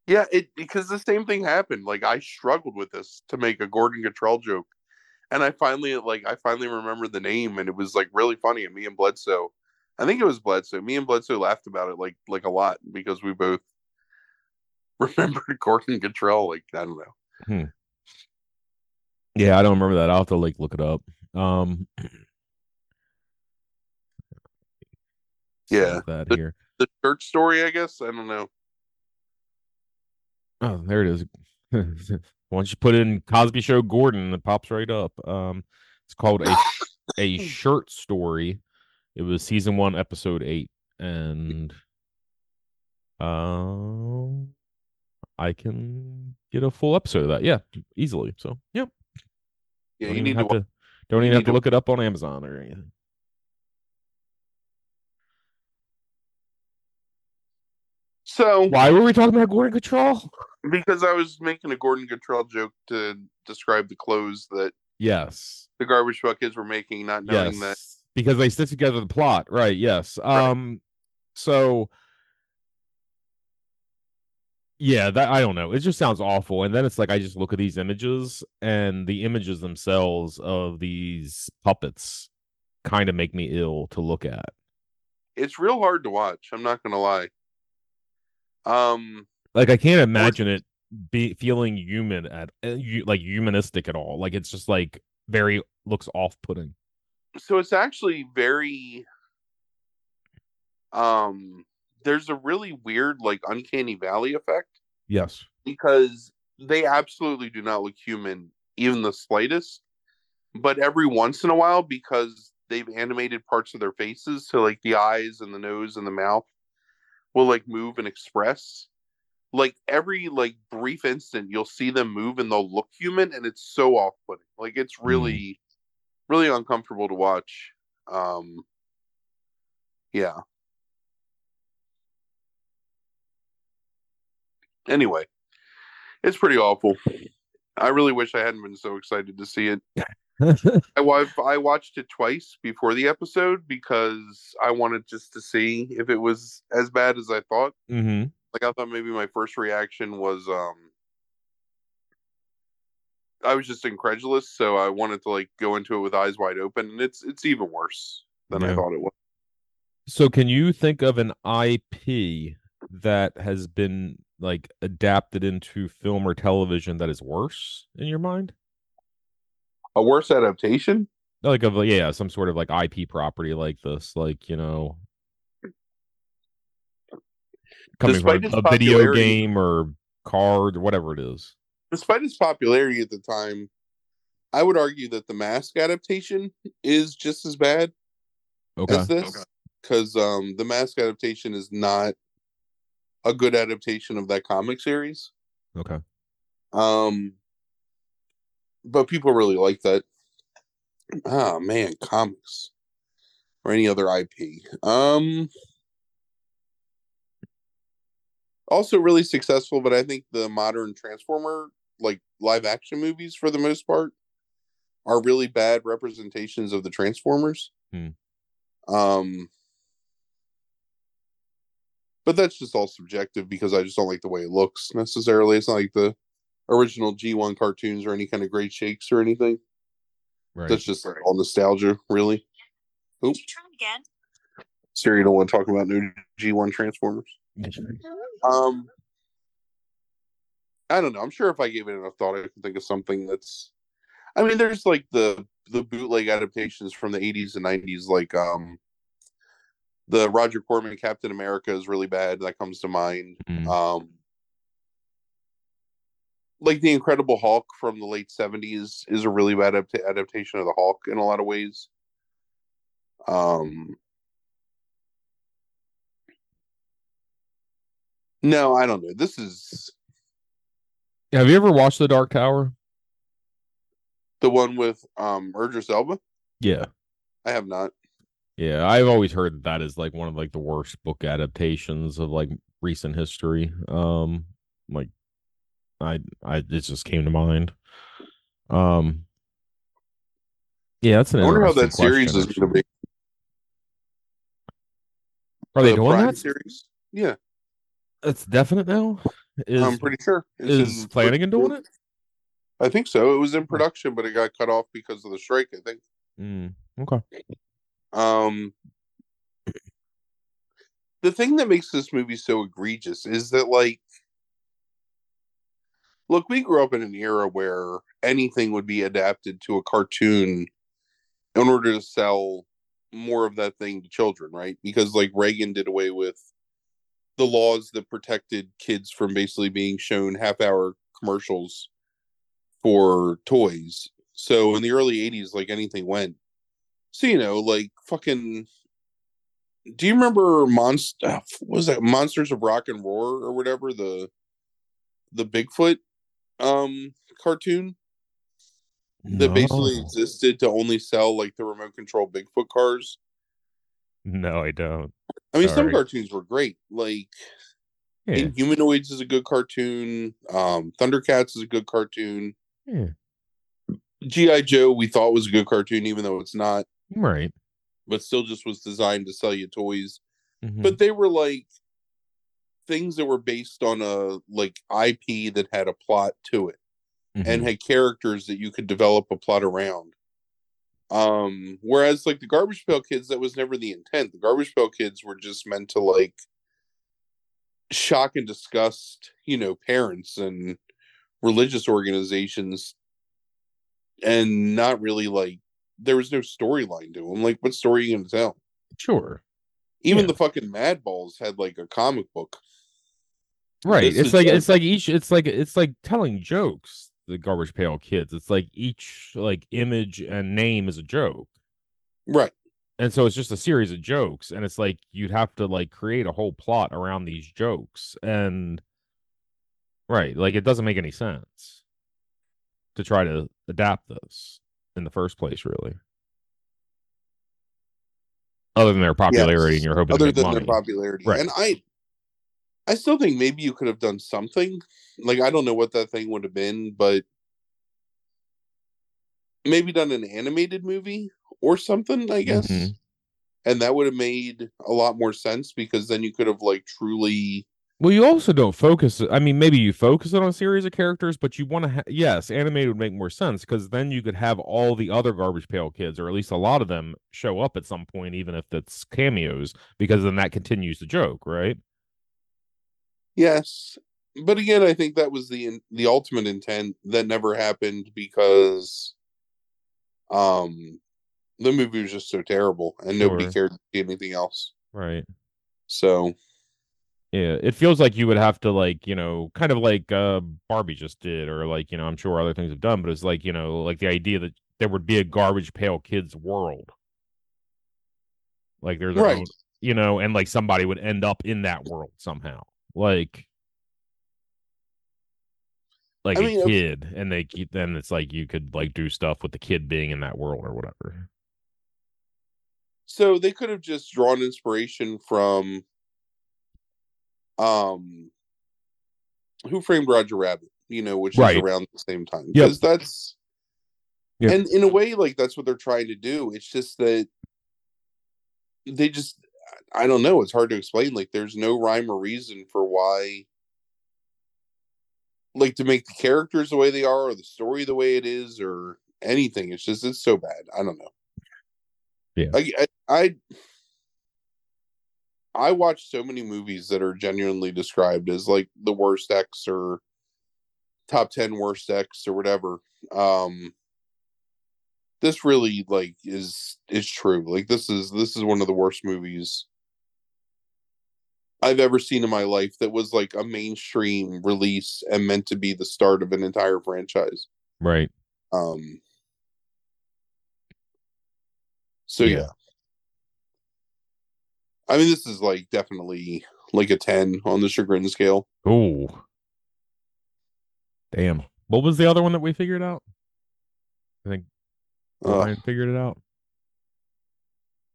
Speaker 2: Yeah, it because the same thing happened. Like I struggled with this to make a Gordon Gartrell joke, and I finally like I finally remembered the name, and it was like really funny. And me and Bledsoe, I think it was Bledsoe. Me and Bledsoe laughed about it like like a lot because we both [laughs] remembered Gordon Gartrell. Like I don't know.
Speaker 1: Yeah, I don't remember that. I'll have to like look it up. Um,
Speaker 2: Yeah,
Speaker 1: that
Speaker 2: the-
Speaker 1: here.
Speaker 2: The church story, I guess. I don't know.
Speaker 1: Oh, there it is. [laughs] Once you put in Cosby Show Gordon, it pops right up. Um, it's called a a [laughs] shirt story. It was season one, episode eight, and um, I can get a full episode of that. Yeah, easily. So, yep.
Speaker 2: Yeah,
Speaker 1: don't
Speaker 2: you
Speaker 1: even
Speaker 2: need to.
Speaker 1: to. Don't even have to
Speaker 2: to-
Speaker 1: look it up on Amazon or anything.
Speaker 2: So
Speaker 1: Why were we talking about Gordon Gartrell?
Speaker 2: because I was making a Gordon Gartrell joke to describe the clothes that
Speaker 1: Yes.
Speaker 2: the garbage truck kids were making, not knowing
Speaker 1: yes.
Speaker 2: that
Speaker 1: because they stitch together the plot right yes um so yeah that i don't know it just sounds awful and then it's like i just look at these images and the images themselves of these puppets kind of make me ill to look at
Speaker 2: it's real hard to watch. I'm not gonna lie. Um,
Speaker 1: like i can't imagine it be feeling human at uh, like humanistic at all like it's just like very looks off-putting
Speaker 2: so it's actually very um there's a really weird like uncanny valley effect
Speaker 1: yes.
Speaker 2: because they absolutely do not look human even the slightest but every once in a while because they've animated parts of their faces so like the eyes and the nose and the mouth will like move and express. Like every like brief instant you'll see them move and they'll look human and it's so off-putting. Like it's really really uncomfortable to watch. Um yeah anyway it's pretty awful. I really wish i hadn't been so excited to see it. [laughs] I, I watched it twice before the episode because i wanted just to see if it was as bad as i thought.
Speaker 1: Mm-hmm.
Speaker 2: Like i thought maybe my first reaction was um i was just incredulous so i wanted to like go into it with eyes wide open and it's it's even worse than i thought it was.
Speaker 1: So can you think of an IP that has been like adapted into film or television that is worse in your mind?
Speaker 2: a worse adaptation
Speaker 1: Like of yeah, some sort of like IP property like this, like you know, coming
Speaker 2: Despite
Speaker 1: from
Speaker 2: its
Speaker 1: a video game or card or whatever it is.
Speaker 2: despite its popularity at the time i would argue that the mask adaptation is just as bad
Speaker 1: Okay,
Speaker 2: as this because um the mask adaptation is not a good adaptation of that comic series
Speaker 1: okay,
Speaker 2: Um, but people really like that. Oh man, comics or any other IP. Um, also really successful, but I think the modern Transformer, like live action movies, for the most part, are really bad representations of the Transformers.
Speaker 1: Hmm.
Speaker 2: Um, but that's just all subjective because I just don't like the way it looks necessarily. It's not like the original G1 cartoons or any kind of great shakes or anything.
Speaker 1: right.
Speaker 2: That's just like all nostalgia, really. Oop.
Speaker 3: Did you try again?
Speaker 2: Siri don't want to talk about new G1 Transformers. Um, I don't know. I'm sure if I gave it enough thought, I could think of something that's. I mean, there's like the the bootleg adaptations from the 80s and 90s, like um, the Roger Corman Captain America is really bad. That comes to mind.
Speaker 1: Mm.
Speaker 2: Um, like the Incredible Hulk from the late seventies is a really bad adapt- adaptation of the Hulk in a lot of ways. Um, no, I don't know. This is
Speaker 1: Have you ever watched The Dark Tower?
Speaker 2: the one with um Elba.
Speaker 1: Yeah.
Speaker 2: I have not.
Speaker 1: Yeah, I've always heard that that is like one of like the worst book adaptations of like recent history. Um like I I it just came to mind. Um Yeah, that's an
Speaker 2: I wonder how that
Speaker 1: interesting
Speaker 2: series is going to be.
Speaker 1: Are they
Speaker 2: The
Speaker 1: doing that?
Speaker 2: series? Yeah,
Speaker 1: It's definite now. Is
Speaker 2: I'm pretty sure. It's
Speaker 1: is Flanagan doing it?
Speaker 2: I think so. It was in production, but it got cut off because of the strike. I think.
Speaker 1: Mm, okay.
Speaker 2: Um, the thing that makes this movie so egregious is that, like, look, we grew up in an era where anything would be adapted to a cartoon in order to sell more of that thing to children, right? Because, like, Reagan did away with the laws that protected kids from basically being shown half hour commercials for toys. So in the early 80s, like anything went. So, you know, like fucking. Do you remember Monster? What was that Monsters of Rock and Roar or whatever the the Bigfoot um cartoon that basically existed to only sell like the remote control Bigfoot cars?
Speaker 1: No, I don't.
Speaker 2: I mean, some cartoons were great. Like
Speaker 1: Yeah.
Speaker 2: Inhumanoids is a good cartoon. Um, Thundercats is a good cartoon.
Speaker 1: yeah.
Speaker 2: GI Joe we thought was a good cartoon, even though it's not,
Speaker 1: Right.
Speaker 2: but still just was designed to sell you toys.
Speaker 1: Mhm.
Speaker 2: But they were like things that were based on a like IP that had a plot to it and
Speaker 1: Mhm.
Speaker 2: had characters that you could develop a plot around. Um, whereas like the Garbage Pail Kids, that was never the intent. The Garbage Pail Kids were just meant to like shock and disgust, you know, parents and religious organizations, and not really like there was no storyline to them. Like, what story are you gonna tell?
Speaker 1: sure.
Speaker 2: Even
Speaker 1: Yeah.
Speaker 2: the fucking Madballs had like a comic book.
Speaker 1: Right.
Speaker 2: This
Speaker 1: it's like
Speaker 2: just-
Speaker 1: it's like each it's like it's like telling jokes, the garbage pail kids. It's like each like image and name is a joke.
Speaker 2: Right.
Speaker 1: And so it's just a series of jokes. And it's like you'd have to like create a whole plot around these jokes. And right, like it doesn't make any sense to try to adapt this in the first place, really. Other than their popularity and
Speaker 2: Yes.
Speaker 1: you're hoping
Speaker 2: Other than
Speaker 1: money.
Speaker 2: their popularity.
Speaker 1: Right.
Speaker 2: And I I still think maybe you could have done something. Like I don't know what that thing would have been, but maybe done an animated movie or something, I guess.
Speaker 1: Mhm.
Speaker 2: And that would have made a lot more sense because then you could have like truly
Speaker 1: Well, you also don't focus. I mean, maybe you focus it on a series of characters, but you want to. Ha- yes, animated would make more sense because then you could have all the other Garbage Pail Kids, or at least a lot of them, show up at some point, even if it's cameos, because then that continues the joke, right?
Speaker 2: Yes, but again, I think that was the in- the ultimate intent that never happened because, um, the movie was just so terrible and nobody cared to see anything else.
Speaker 1: Right.
Speaker 2: So
Speaker 1: Yeah, it feels like you would have to like you know, kind of like uh Barbie just did, or like you know, I'm sure other things have done, but it's like you know, like the idea that there would be a Garbage Pail Kids world, like there's a
Speaker 2: right,
Speaker 1: you know, and like somebody would end up in that world somehow, like like
Speaker 2: I
Speaker 1: a
Speaker 2: mean, okay.
Speaker 1: kid, and they keep then it's like you could like do stuff with the kid being in that world or whatever.
Speaker 2: so they could have just drawn inspiration from, um, Who Framed Roger Rabbit, you know, which
Speaker 1: Right.
Speaker 2: is around the same time
Speaker 1: Yep.
Speaker 2: that's,
Speaker 1: Yep.
Speaker 2: and in a way, like that's what they're trying to do. It's just that they just I don't know. It's hard to explain. Like, there's no rhyme or reason for why, like, to make the characters the way they are, or the story the way it is, or anything. It's just it's so bad. I don't know.
Speaker 1: Yeah.
Speaker 2: I I I, I watch so many movies that are genuinely described as like the worst X or top ten worst X or whatever. Um, this really like is is true. Like this is this is one of the worst movies I've ever seen in my life that was like a mainstream release and meant to be the start of an entire franchise.
Speaker 1: Right.
Speaker 2: Um so yeah.
Speaker 1: Yeah.
Speaker 2: I mean this is like definitely like a 10 on the chagrin scale.
Speaker 1: Oh. Damn. What was the other one that we figured out? I think
Speaker 2: Uh,
Speaker 1: Ryan figured it out.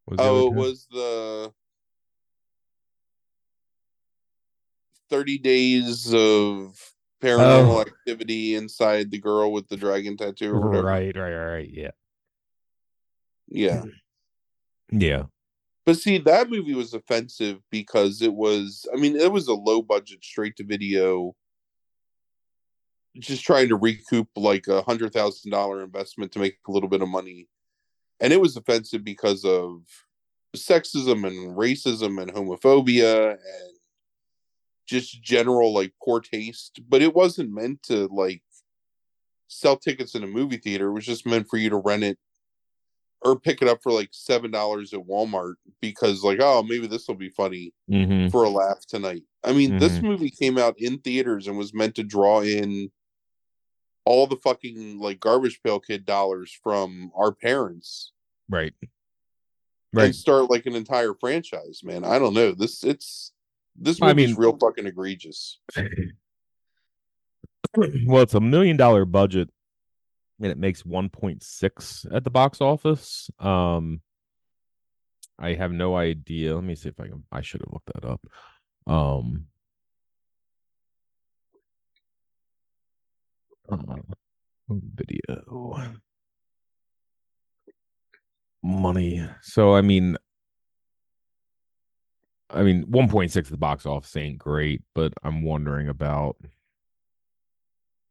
Speaker 1: Was
Speaker 2: oh, it was the 30 days of paranormal
Speaker 1: Oh.
Speaker 2: activity inside the girl with the dragon tattoo or whatever.
Speaker 1: Right, right, right, right. Yeah.
Speaker 2: Yeah.
Speaker 1: Yeah.
Speaker 2: But see, that movie was offensive because it was, I mean, it was a low budget, straight to video, just trying to recoup like a hundred thousand dollar investment to make a little bit of money. And it was offensive because of sexism and racism and homophobia and just general like poor taste. But it wasn't meant to like sell tickets in a movie theater. It was just meant for you to rent it or pick it up for like seven dollars at Walmart because like oh maybe this will be funny
Speaker 1: Mm-hmm.
Speaker 2: for a laugh tonight. I mean this
Speaker 1: Mhm.
Speaker 2: movie came out in theaters and was meant to draw in all the fucking like garbage pail kid dollars from our parents
Speaker 1: Right. Right.
Speaker 2: and start like an entire franchise. Man, I don't know this. It's this
Speaker 1: I
Speaker 2: movie's
Speaker 1: mean-
Speaker 2: real fucking egregious. [clears throat]
Speaker 1: well, it's a million dollar budget and it makes 1.6 at the box office. Um I have no idea. Let me see if I can I should have looked that up. Um uh, video money. So I mean I mean 1.6 at the box office ain't great, but I'm wondering about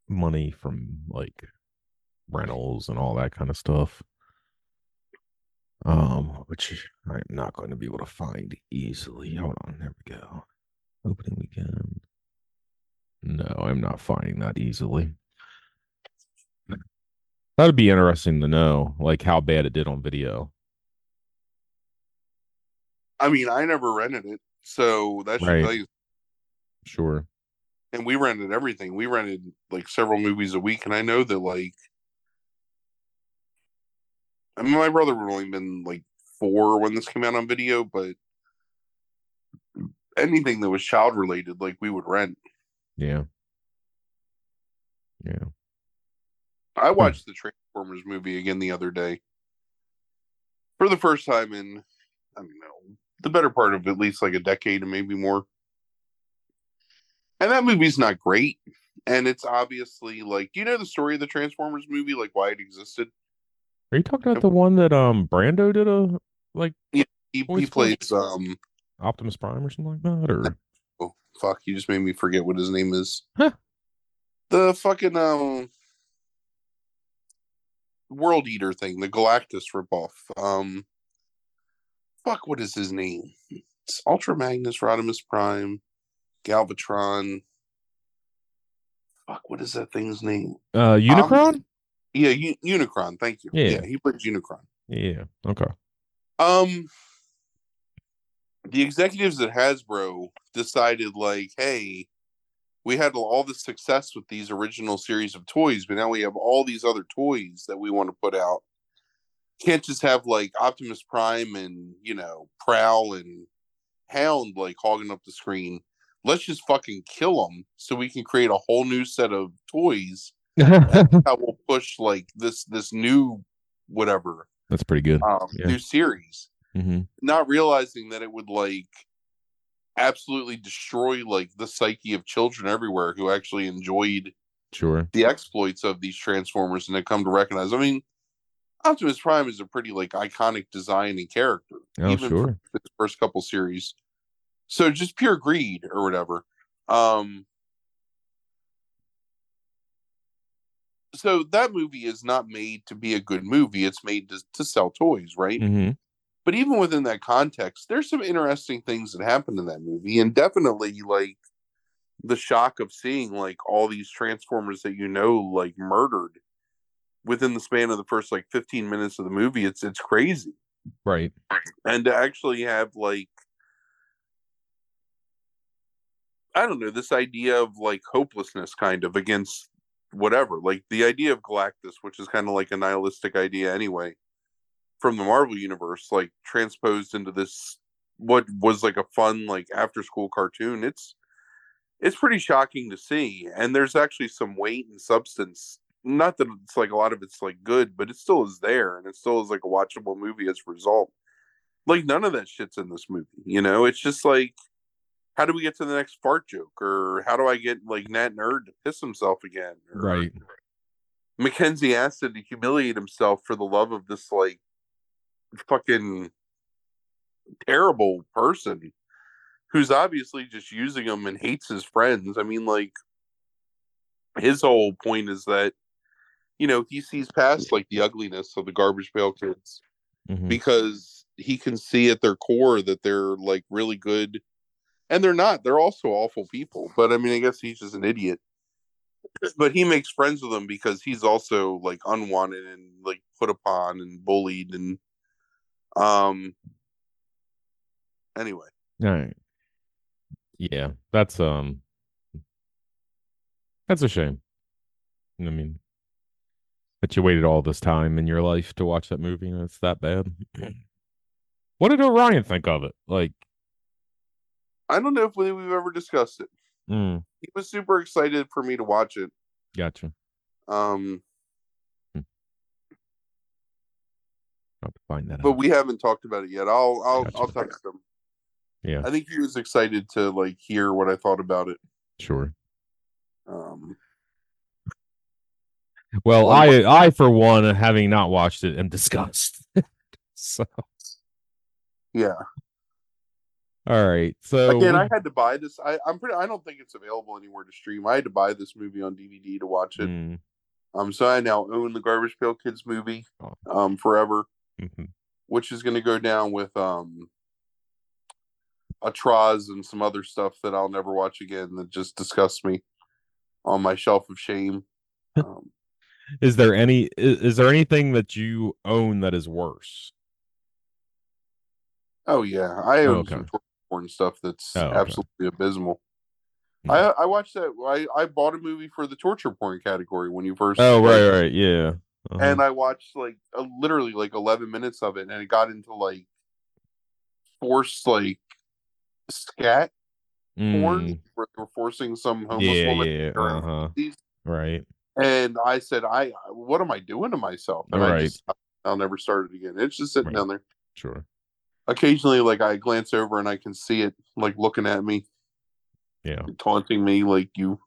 Speaker 1: money from like rentals and all that kind of stuff. Um, which I'm not going to be able to find easily. Hold on, there we go. Opening weekend. No, I'm not finding that easily. That'd be interesting to know, like how bad it did on video.
Speaker 2: I mean, I never rented it, so that should
Speaker 1: Right.
Speaker 2: tell you.
Speaker 1: Sure.
Speaker 2: And we rented everything. We rented like several movies a week, and I know that like. I mean, my brother would only been like four when this came out on video, but anything that was child related, like we would rent.
Speaker 1: Yeah. Yeah.
Speaker 2: I hmm. watched the Transformers movie again the other day for the first time in, I don't know, the better part of at least like a decade and maybe more. And that movie's not great. And it's obviously like, do you know the story of the Transformers movie, like why it existed?
Speaker 1: Are you talking about the one that um Brando did a like
Speaker 2: He, he
Speaker 1: Voice
Speaker 2: plays, um,
Speaker 1: Optimus Prime or something like that? Or [laughs]
Speaker 2: oh, fuck, you just made me forget what his name is.
Speaker 1: Huh.
Speaker 2: The fucking, um, World Eater thing, the Galactus ripoff. Um, fuck, what is his name? It's Ultra Magnus, Rodimus Prime, Galvatron. Fuck, what is that thing's name?
Speaker 1: uh Unicron?
Speaker 2: Yeah, U- Unicron. Thank you.
Speaker 1: Yeah.
Speaker 2: he plays Unicron.
Speaker 1: yeah. Okay.
Speaker 2: Um, the executives at Hasbro decided, like, hey, we had all this success with these original series of toys, but now we have all these other toys that we want to put out. Can't just have like Optimus Prime and you know Prowl and Hound like hogging up the screen. Let's just fucking kill them so we can create a whole new set of toys that [laughs] will push like this this new whatever
Speaker 1: That's pretty good.
Speaker 2: um,
Speaker 1: Yeah.
Speaker 2: new series
Speaker 1: hmm
Speaker 2: not realizing that it would like absolutely destroy like the psyche of children everywhere who actually enjoyed
Speaker 1: Sure.
Speaker 2: the exploits of these transformers and they come to recognize i mean optimus prime is a pretty like iconic design and character
Speaker 1: Oh,
Speaker 2: even
Speaker 1: sure.
Speaker 2: for the first couple series so just pure greed or whatever um so that movie is not made to be a good movie it's made to, to sell toys right?
Speaker 1: Hmm
Speaker 2: but even within that context there's some interesting things that happen in that movie and definitely like the shock of seeing like all these transformers that you know like murdered within the span of the first like 15 minutes of the movie it's it's crazy.
Speaker 1: Right.
Speaker 2: and to actually have like I don't know, this idea of like hopelessness kind of against whatever. Like the idea of Galactus, which is kind of like a nihilistic idea anyway, from the Marvel universe, like transposed into this what was like a fun like after school cartoon. It's it's pretty shocking to see. And there's actually some weight and substance. Not that it's like a lot of it's like good, but it still is there and it still is like a watchable movie as a result. Like none of that shit's in this movie, you know? It's just like how do we get to the next fart joke or how do I get like Nat Nerd to piss himself again? Or,
Speaker 1: Right.
Speaker 2: Mackenzie Astin to humiliate himself for the love of this like fucking terrible person who's obviously just using him and hates his friends. I mean, like his whole point is that you know he sees past like the ugliness of the garbage pail kids
Speaker 1: Mhm.
Speaker 2: because he can see at their core that they're like really good and they're not they're also awful people but i mean i guess he's just an idiot [clears throat] but he makes friends with them because he's also like unwanted and like put upon and bullied and um anyway
Speaker 1: All right. Yeah, that's um that's a shame. I mean, that you waited all this time in your life to watch that movie and it's that bad. [clears throat] What did Orion think of it? Like,
Speaker 2: i don't know if we- we've ever discussed it
Speaker 1: mm,
Speaker 2: he was super excited for me to watch it
Speaker 1: gotcha.
Speaker 2: um
Speaker 1: I'll have to find that
Speaker 2: but
Speaker 1: out.
Speaker 2: we haven't talked about it yet i'll i'll
Speaker 1: Gotcha.
Speaker 2: i'll text him
Speaker 1: Yeah,
Speaker 2: i think he was excited to like hear what i thought about it
Speaker 1: sure.
Speaker 2: um
Speaker 1: Well,
Speaker 2: Well,
Speaker 1: I I for one, having not watched it, am disgusted. [laughs] so,
Speaker 2: yeah
Speaker 1: all right. So
Speaker 2: Again,
Speaker 1: we-
Speaker 2: I had to buy this. I, I'm pretty. I don't think it's available anywhere to stream. I had to buy this movie on DVD to watch it.
Speaker 1: Mm,
Speaker 2: Um, so I now own the Garbage Pail Kids movie,
Speaker 1: Oh.
Speaker 2: um, forever,
Speaker 1: mhm.
Speaker 2: which is going to go down with um, Atraz and some other stuff that I'll never watch again. That just disgusts me on my shelf of shame. [laughs] Um,
Speaker 1: Is there any is, is there anything that you own that is worse?
Speaker 2: oh yeah, I own
Speaker 1: Okay.
Speaker 2: some porn stuff that's
Speaker 1: Oh, okay.
Speaker 2: absolutely abysmal. I I watched that. I I bought a movie for the torture porn category when you first.
Speaker 1: Oh, right, right, yeah. Uh-huh.
Speaker 2: and I watched like uh, literally like 11 minutes of it, and it got into like forced like scat porn
Speaker 1: Mm,
Speaker 2: where they were forcing some homeless
Speaker 1: yeah,
Speaker 2: woman.
Speaker 1: yeah,
Speaker 2: or
Speaker 1: uh huh,
Speaker 2: these-
Speaker 1: right.
Speaker 2: And I said, I what am I doing to myself? And I
Speaker 1: Right.
Speaker 2: just I'll never start it again. It's just sitting
Speaker 1: Right.
Speaker 2: down there.
Speaker 1: Sure.
Speaker 2: Occasionally, like I glance over and I can see it like looking at me,
Speaker 1: Yeah.
Speaker 2: taunting me, like you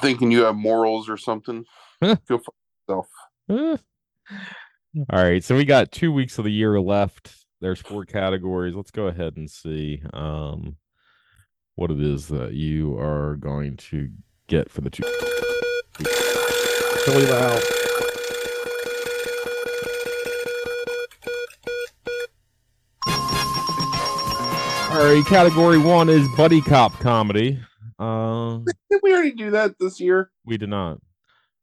Speaker 2: thinking you have morals or something. [laughs] Go fuck yourself.
Speaker 1: All right, so we got two weeks of the year left. There's four categories. Let's go ahead and see um what it is that you are going to get for the two. Really loud. Right, category one is buddy cop comedy. [laughs] Uh,
Speaker 2: Did we already do that this year?
Speaker 1: we did not.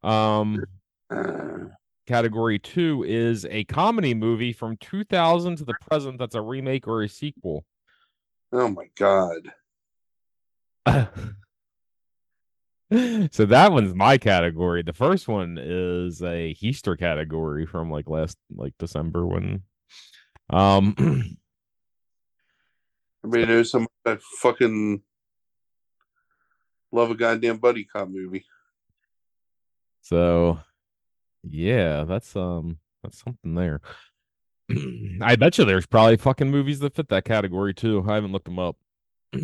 Speaker 1: Um,
Speaker 2: Uh,
Speaker 1: Category two is a comedy movie from 2000 to the present that's a remake or a sequel.
Speaker 2: oh my god. [laughs]
Speaker 1: so that one's my category. The first one is a Heaster category from like last like December when um [clears throat]
Speaker 2: Everybody knows some that fucking love a goddamn buddy cop movie.
Speaker 1: so yeah, that's um that's something there. [clears throat] I bet you there's probably fucking movies that fit that category too. I haven't looked them up. [clears throat]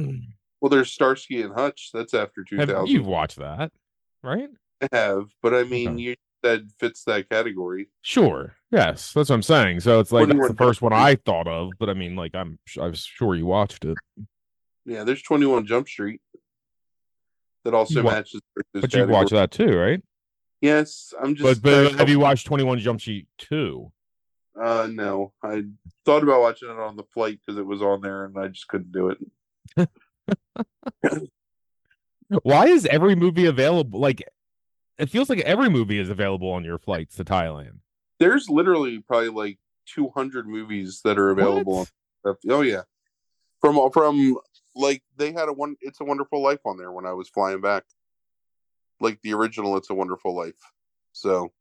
Speaker 2: Well, there's Starsky and Hutch. That's after
Speaker 1: Have
Speaker 2: 2000.
Speaker 1: you've watched that, right?
Speaker 2: I have, but I mean,
Speaker 1: Okay.
Speaker 2: you said fits that category.
Speaker 1: Sure. Yes, that's what I'm saying. So it's like that's the first one I thought of, but I mean, like I'm I was sure you watched it,
Speaker 2: Yeah, there's 21 Jump Street that also
Speaker 1: You
Speaker 2: matches. this
Speaker 1: but you watched that too, right?
Speaker 2: Yes, I'm just.
Speaker 1: but
Speaker 2: trying
Speaker 1: have you watched 21 Jump Street 2?
Speaker 2: Uh, no, I thought about watching it on the flight because it was on there, and I just couldn't do it. [laughs]
Speaker 1: Why is every movie available? Like, it feels like every movie is available on your flights to Thailand.
Speaker 2: There's literally probably like 200 movies that are available.
Speaker 1: What?
Speaker 2: Oh yeah, from from like they had a one. It's a Wonderful Life on there when I was flying back. Like the original, It's a Wonderful Life. So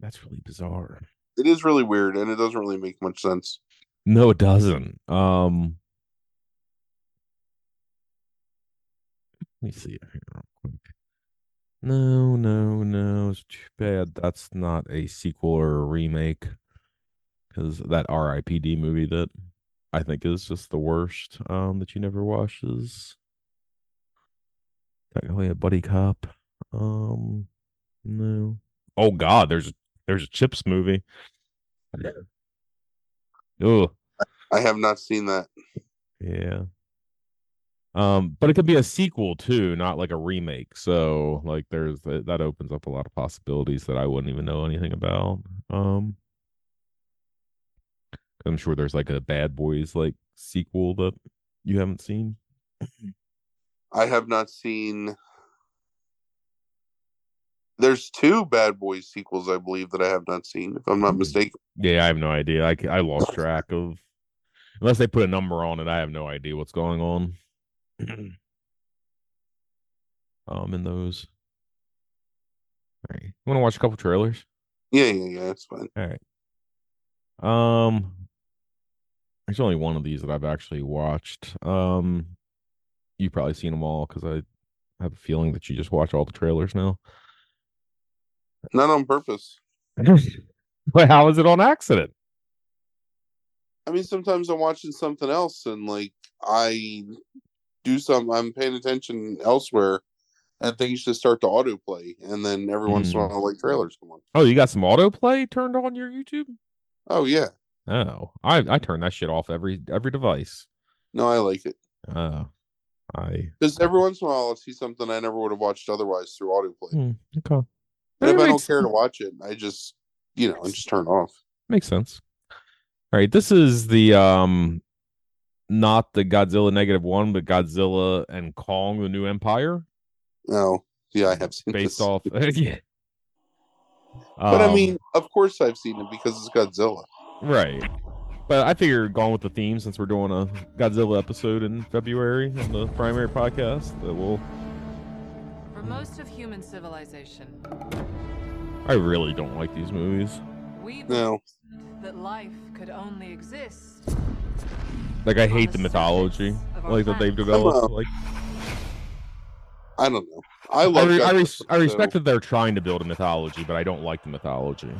Speaker 1: That's really bizarre.
Speaker 2: it is really weird, and it doesn't really make much sense.
Speaker 1: No, it doesn't. Um, let me see it here real quick. No, no, no. It's too bad. That's not a sequel or a remake. Because that R.I.P.D. movie that I think is just the worst. Um, that you never watched is technically a buddy cop. Um, no. Oh God, there's there's a Chips movie. Oh
Speaker 2: I have not seen that.
Speaker 1: yeah. Um, but it could be a sequel too, not like a remake. So like there's that opens up a lot of possibilities that I wouldn't even know anything about. Um I'm sure there's like a Bad Boys like sequel that you haven't seen.
Speaker 2: I have not seen. There's two Bad Boys sequels, I believe, that I have not seen, if I'm not
Speaker 1: Hmm.
Speaker 2: mistaken.
Speaker 1: Yeah, I have no idea. I, I lost track of unless they put a number on it, I have no idea what's going on. [clears throat] um in those. All right. You want to watch a couple trailers?
Speaker 2: Yeah, yeah, yeah. It's fine.
Speaker 1: All right. Um, there's only one of these that I've actually watched. Um, you've probably seen them all because I have a feeling that you just watch all the trailers now.
Speaker 2: Not on purpose. [laughs]
Speaker 1: but how is it on accident?
Speaker 2: I mean, sometimes I'm watching something else and like I do some. I'm paying attention elsewhere, and things just start to autoplay, and then every once in a
Speaker 1: Hmm.
Speaker 2: while, like trailers come on.
Speaker 1: Oh, you got some autoplay turned on your YouTube?
Speaker 2: Oh yeah,
Speaker 1: Oh, I I turn that shit off every every device.
Speaker 2: no, I like it
Speaker 1: Oh, I
Speaker 2: because every once in a while, I'll see something I never would have watched otherwise through autoplay.
Speaker 1: Hmm, okay.
Speaker 2: And if I don't care to watch it, I just, you know, I just turn off.
Speaker 1: Makes sense. All right, this is the um not the Godzilla negative one, but Godzilla and Kong, the new empire,
Speaker 2: No, yeah, I have seen it.
Speaker 1: based
Speaker 2: this.
Speaker 1: off [laughs] [laughs] yeah.
Speaker 2: But I
Speaker 1: Um,
Speaker 2: mean, of course, I've seen it because it's Godzilla.
Speaker 1: right. But I figure going with the theme since we're doing a Godzilla episode in February on the primary podcast, that we'll
Speaker 3: For most of human civilization,
Speaker 1: I really don't like these movies.
Speaker 3: we
Speaker 2: No,
Speaker 3: believed that life could only exist.
Speaker 1: Like I hate
Speaker 3: the
Speaker 1: the mythology
Speaker 3: surface of our
Speaker 1: like that they've developed. Like
Speaker 2: I don't know. I
Speaker 1: I,
Speaker 2: love.
Speaker 1: re- I, res- I
Speaker 2: so-
Speaker 1: respect that they're trying to build a mythology, but I don't like the mythology.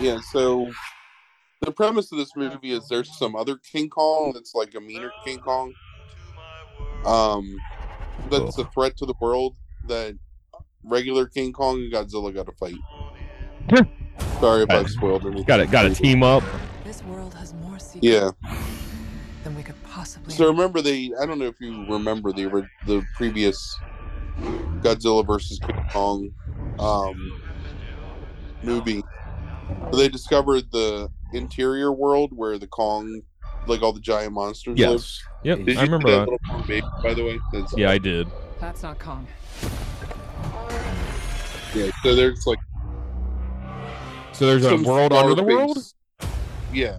Speaker 2: Yeah, so the premise of this movie is there's some other King Kong that's like a meaner King Kong. Um, that's a threat to the world that regular King Kong and Godzilla got to fight. [laughs] Sorry if I've spoiled anything.
Speaker 1: Got it. Got to team up.
Speaker 3: This world has more secrets
Speaker 2: Yeah.
Speaker 3: than we could possibly.
Speaker 2: So remember they? I don't know if you remember the the previous Godzilla versus King Kong um, movie. They discovered the interior world where the Kong, like all the giant monsters, live.
Speaker 1: Yes. Yep.
Speaker 2: Did you
Speaker 1: I remember
Speaker 2: that
Speaker 1: that.
Speaker 2: little baby, by the way? That's,
Speaker 1: Yeah, I did.
Speaker 3: That's not Kong.
Speaker 2: yeah. So there's like
Speaker 1: So there's a world under the world.
Speaker 2: Scarface- Yeah.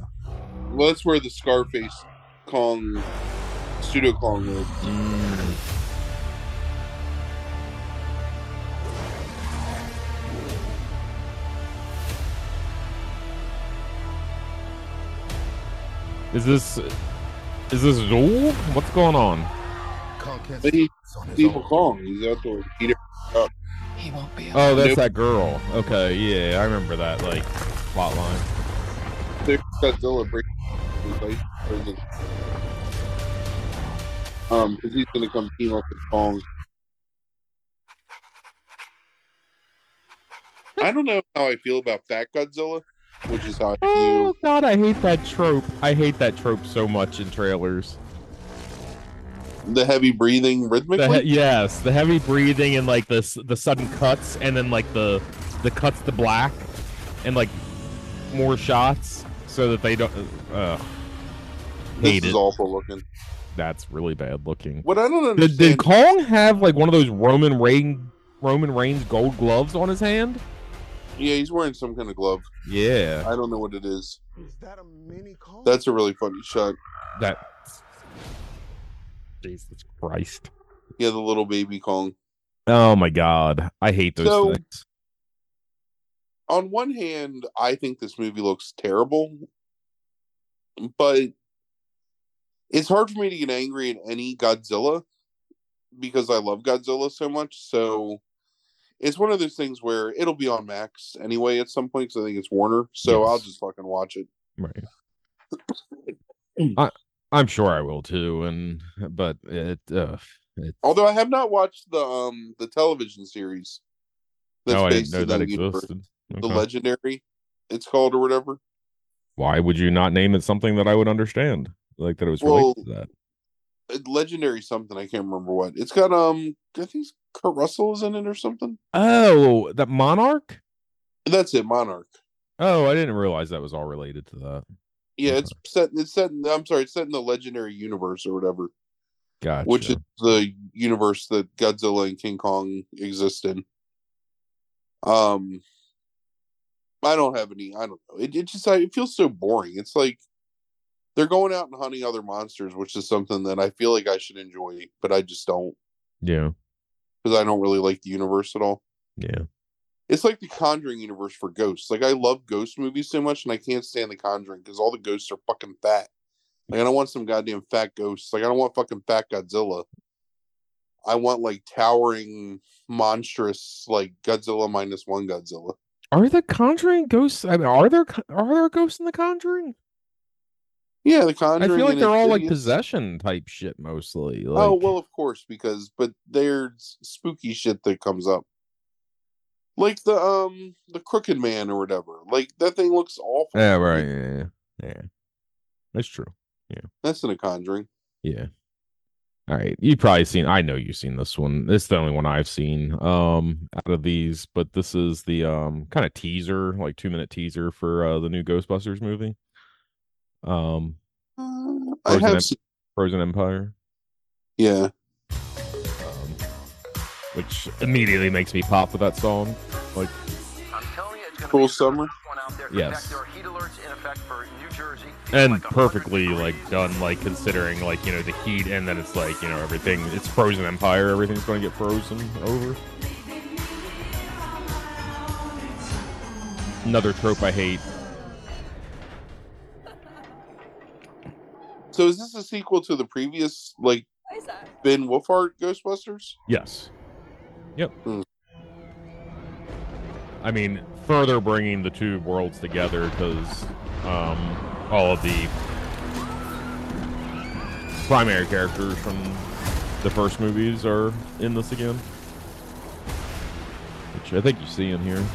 Speaker 2: Well, that's where the Scarface Kong, pseudo Kong lives.
Speaker 1: Mm. Is this is this Zool? What's going on?
Speaker 4: Kong can't
Speaker 2: But he's
Speaker 4: on
Speaker 2: Evil. Kong. He's out there. He
Speaker 3: He won't be.
Speaker 1: Oh, that's
Speaker 2: Nope.
Speaker 1: that girl. Okay, yeah, I remember that like plot line.
Speaker 2: Godzilla his prison. Um, because he's gonna come team up with Kong. I don't know how I feel about Fat Godzilla, which is how I
Speaker 1: Oh
Speaker 2: view.
Speaker 1: God, I hate that trope. I hate that trope so much in trailers.
Speaker 2: The heavy breathing
Speaker 1: The
Speaker 2: rhythmically.
Speaker 1: he- yes, the heavy breathing and like the the sudden cuts, and then like the the cuts to black, and like more shots, so that they don't. Uh,
Speaker 2: this
Speaker 1: hate
Speaker 2: is
Speaker 1: it.
Speaker 2: awful looking.
Speaker 1: That's really bad looking.
Speaker 2: What I don't
Speaker 1: Did,
Speaker 2: understand.
Speaker 1: did Kong have like one of those Roman Reign Roman Reigns gold gloves on his hand?
Speaker 2: Yeah, he's wearing some kind of glove.
Speaker 1: Yeah,
Speaker 2: I don't know what it is.
Speaker 4: Is that a mini Kong?
Speaker 2: That's a really funny shot.
Speaker 1: that. Jesus Christ!
Speaker 2: Yeah, the little baby Kong.
Speaker 1: Oh my God, I hate those
Speaker 2: So-
Speaker 1: things.
Speaker 2: On one hand, I think this movie looks terrible, but it's hard for me to get angry at any Godzilla because I love Godzilla so much. So it's one of those things where it'll be on Max anyway at some point because I think it's Warner. So
Speaker 1: Yes.
Speaker 2: I'll just fucking watch it.
Speaker 1: Right. [clears throat] I, I'm sure I will too, and but it. Uh, it
Speaker 2: Although I have not watched the um the television series
Speaker 1: no, I didn't know that
Speaker 2: universe.
Speaker 1: Existed.
Speaker 2: The Legendary, it's called or whatever.
Speaker 1: Why would you not name it something that I would understand? Like that it was
Speaker 2: Well,
Speaker 1: related to that.
Speaker 2: Uh, Legendary something I can't remember what. It's got um I think Kurt Russell is in it or something.
Speaker 1: Oh, that Monarch.
Speaker 2: That's it, Monarch.
Speaker 1: Oh, I didn't realize that was all related to that.
Speaker 2: Yeah,
Speaker 1: Okay.
Speaker 2: it's set. It's set. In, I'm sorry, it's set in the legendary universe or whatever,
Speaker 1: Gotcha.
Speaker 2: which is the universe that Godzilla and King Kong exist in. Um, I don't have any. I don't know. It, it just I, it feels so boring. It's like they're going out and hunting other monsters, which is something that I feel like I should enjoy, but I just don't
Speaker 1: yeah,
Speaker 2: because I don't really like the universe at all.
Speaker 1: yeah.
Speaker 2: It's like the Conjuring universe for ghosts. Like I love ghost movies so much, and I can't stand the Conjuring because all the ghosts are fucking fat. Like I don't want some goddamn fat ghosts. Like I don't want fucking fat Godzilla. I want like towering, monstrous, like Godzilla minus one Godzilla.
Speaker 1: Are the Conjuring ghosts? I mean, are there are there ghosts in the Conjuring?
Speaker 2: Yeah, the Conjuring.
Speaker 1: I feel like they're all like possession type shit mostly. Like,
Speaker 2: Oh well, of course, because but there's spooky shit that comes up, like the um the Crooked Man or whatever. Like that thing looks awful.
Speaker 1: yeah, right, yeah, yeah, yeah. That's true.
Speaker 2: Yeah, that's in a Conjuring.
Speaker 1: Yeah. All right. You've probably seen I know you've seen this one. This is the only one I've seen um out of these, but this is the um kind of teaser, like two minute teaser for uh the new Ghostbusters movie. Um
Speaker 2: Uh, I
Speaker 1: Frozen
Speaker 2: have
Speaker 1: Em-
Speaker 2: seen,
Speaker 1: Frozen Empire.
Speaker 2: yeah.
Speaker 1: Um which immediately makes me pop with that song. Like
Speaker 5: I'm telling you, it's gonna
Speaker 2: Cool
Speaker 5: be a
Speaker 2: summer.
Speaker 5: Tough one out there. In
Speaker 1: Yes.
Speaker 5: fact, there are heat alerts in effect for New Jersey. Feels
Speaker 1: and perfectly like done like considering like you know the heat and then it's like you know everything it's frozen empire everything's going to get frozen over another trope i hate
Speaker 2: So is this a sequel to the previous like Ben Wolfhard Ghostbusters?
Speaker 1: yes yep
Speaker 2: Hmm.
Speaker 1: i mean further bringing the two worlds together because um all of the primary characters from the first movies are in this again which i think you see in here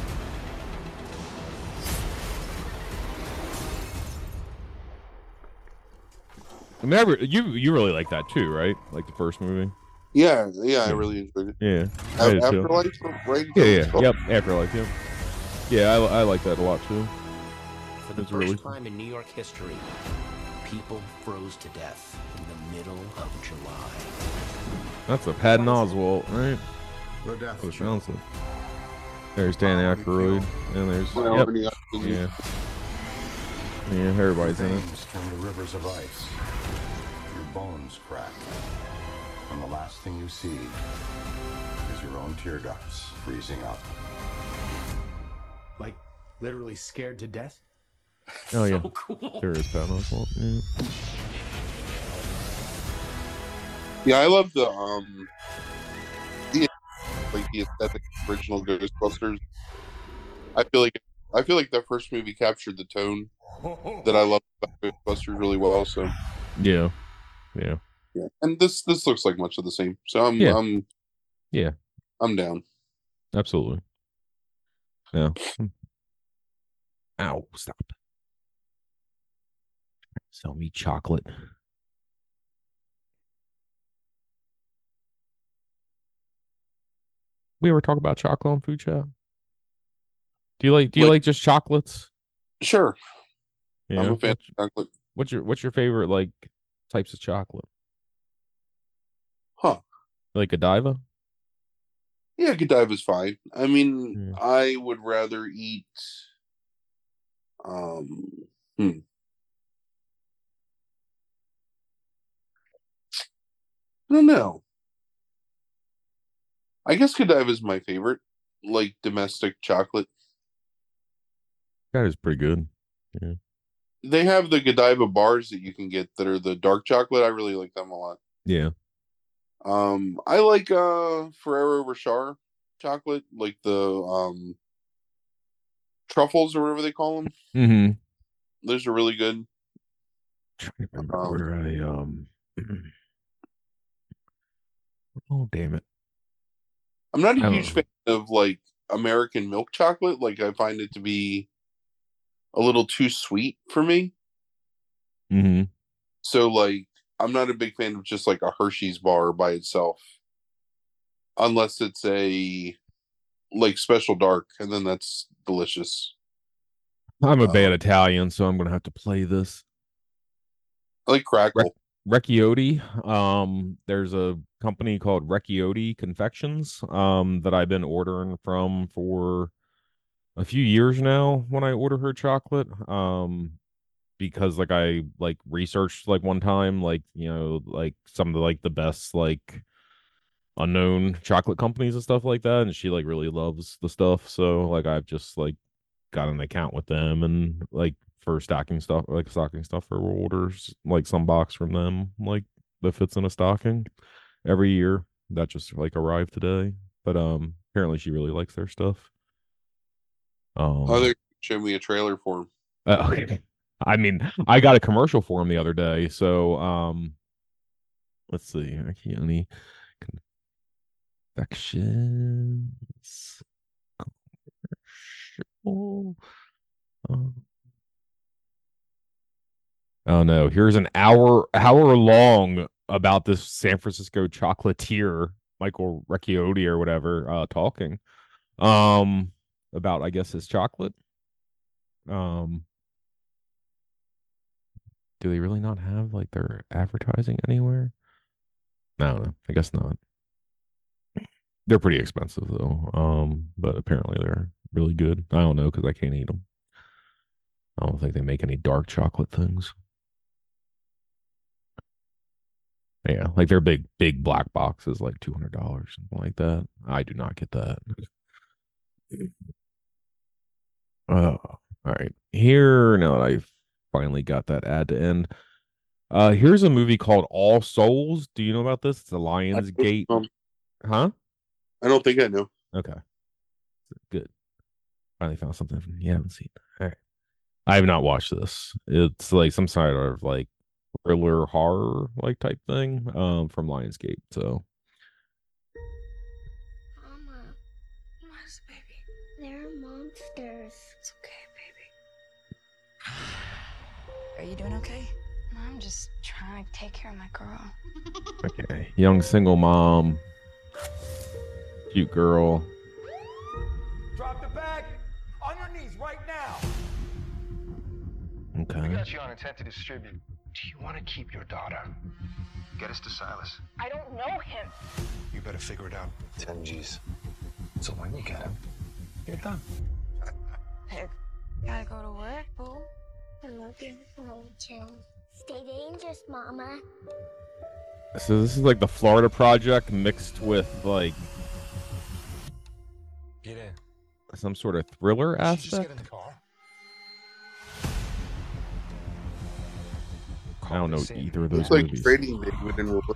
Speaker 1: I mean, you you really like that too, right? Like the first movie.
Speaker 2: Yeah, yeah, I really enjoyed it.
Speaker 1: Yeah. I
Speaker 2: A-
Speaker 1: did.
Speaker 2: Afterlife, right?
Speaker 1: Yeah, yeah, yep. Afterlife, yep. Yeah, I, I like that a lot too.
Speaker 6: For the
Speaker 1: It's
Speaker 6: first
Speaker 1: really-
Speaker 6: time in New York history, people froze to death in the middle of July.
Speaker 1: That's a Patton Oswalt, right?
Speaker 4: The death
Speaker 1: That's what it
Speaker 4: show.
Speaker 1: sounds like. There's Danny Aykroyd, and there's
Speaker 2: Well,
Speaker 1: yep, yeah, yeah. Everybody's in it.
Speaker 7: Veins turn to rivers of ice. Your bones crack. And the last thing you see is your own tear ducts freezing up.
Speaker 8: Like literally scared to death?
Speaker 1: Oh yeah, [laughs]
Speaker 6: So cool.
Speaker 1: there is Patton Oswalt. Yeah.
Speaker 2: Yeah, I love the um, the like the aesthetic of original Ghostbusters. I feel like I feel like that first movie captured the tone that I love about Ghostbusters really well. So
Speaker 1: yeah, yeah.
Speaker 2: yeah, and this this looks like much of the same. So I'm
Speaker 1: Yeah.
Speaker 2: I'm
Speaker 1: Yeah.
Speaker 2: I'm down.
Speaker 1: Absolutely. Yeah. [laughs] Ow! Stop. Sell me chocolate. We ever talk about chocolate on food chat? Do you like? Do you
Speaker 2: Like-
Speaker 1: like just chocolates?
Speaker 2: Sure,
Speaker 1: Yeah.
Speaker 2: I'm a fan
Speaker 1: What's,
Speaker 2: of chocolate.
Speaker 1: what's your What's your favorite like types of chocolate?
Speaker 2: Huh?
Speaker 1: Like Godiva?
Speaker 2: Yeah, Godiva's fine. I mean,
Speaker 1: Yeah.
Speaker 2: I would rather eat. Um, hmm. I don't know. I guess Godiva's my favorite, like domestic chocolate.
Speaker 1: That is pretty good. Yeah.
Speaker 2: They have the Godiva bars that you can get that are the dark chocolate. I really like them a lot.
Speaker 1: Yeah.
Speaker 2: Um, I like uh Ferrero Rocher chocolate, like the um truffles or whatever they call them.
Speaker 1: Mm-hmm.
Speaker 2: Those are really good.
Speaker 1: Trying to remember
Speaker 2: Um,
Speaker 1: where I um. [clears throat] oh damn it!
Speaker 2: I'm not a
Speaker 1: I
Speaker 2: huge fan of like American milk chocolate. Like I find it to be a little too sweet for me.
Speaker 1: Mm-hmm.
Speaker 2: So like I'm not a big fan of just like a Hershey's bar by itself. Unless it's a like special dark, and then that's delicious.
Speaker 1: I'm a
Speaker 2: Uh,
Speaker 1: bad Italian, so I'm gonna have to play this.
Speaker 2: I like crackle.
Speaker 1: Recchiuti. Um, there's a company called Recchiuti Confections um, that I've been ordering from for a few years now. When I order her chocolate, um, because like I like researched like one time, like you know, like some of the like the best like unknown chocolate companies and stuff like that, and she like really loves the stuff. So like I've just like got an account with them and like for stocking stuff like stocking stuff for orders like some box from them like that fits in a stocking every year that just like arrived today but um apparently she really likes their stuff um
Speaker 2: Oh, they showed me a trailer for him.
Speaker 1: uh, [laughs] okay. I mean, I got a commercial for him the other day. So, um, let's see. I can't any confections. Commercial. Um, Oh no! Here's an hour hour long about this San Francisco chocolatier Michael Recchiuti or whatever uh talking um about I guess his chocolate. Um do they really not have like their advertising anywhere? I don't know. I guess not. They're pretty expensive though. Um, but apparently they're really good. I don't know because I can't eat them. I don't think they make any dark chocolate things. Yeah, like they're big, big black boxes, like two hundred dollars, something like that. I do not get that. [laughs] Oh, all right. Here, now that I've finally got that ad to end. Uh, here's a movie called All Souls. Do you know about this? It's a Lions Gate.
Speaker 2: Um,
Speaker 1: Huh?
Speaker 2: I don't think I know.
Speaker 1: Okay. Good. Finally found something you haven't seen. All right. I have not watched this. It's like some sort of like thriller horror like type thing um from Lionsgate. So
Speaker 9: you doing okay? I'm just trying to take care of my girl.
Speaker 1: okay. Young single mom. Cute girl.
Speaker 10: Drop the bag on your knees right now.
Speaker 5: We
Speaker 1: Okay.
Speaker 5: got you on intent to distribute. Do you want to keep your daughter? Get us to Silas.
Speaker 9: I don't know him.
Speaker 10: You better figure it out.
Speaker 5: 10 G's. So when you get him, you're done.
Speaker 9: I gotta go to work, boo.
Speaker 11: I love you. Oh, chill. Stay dangerous, Mama.
Speaker 1: So this is like the Florida Project mixed with like
Speaker 10: Get in.
Speaker 1: some sort of thriller
Speaker 10: Did just get
Speaker 1: aspect.
Speaker 10: in the car?
Speaker 1: I don't know either of those
Speaker 2: It's like
Speaker 1: movies.
Speaker 2: Training Day within reverse.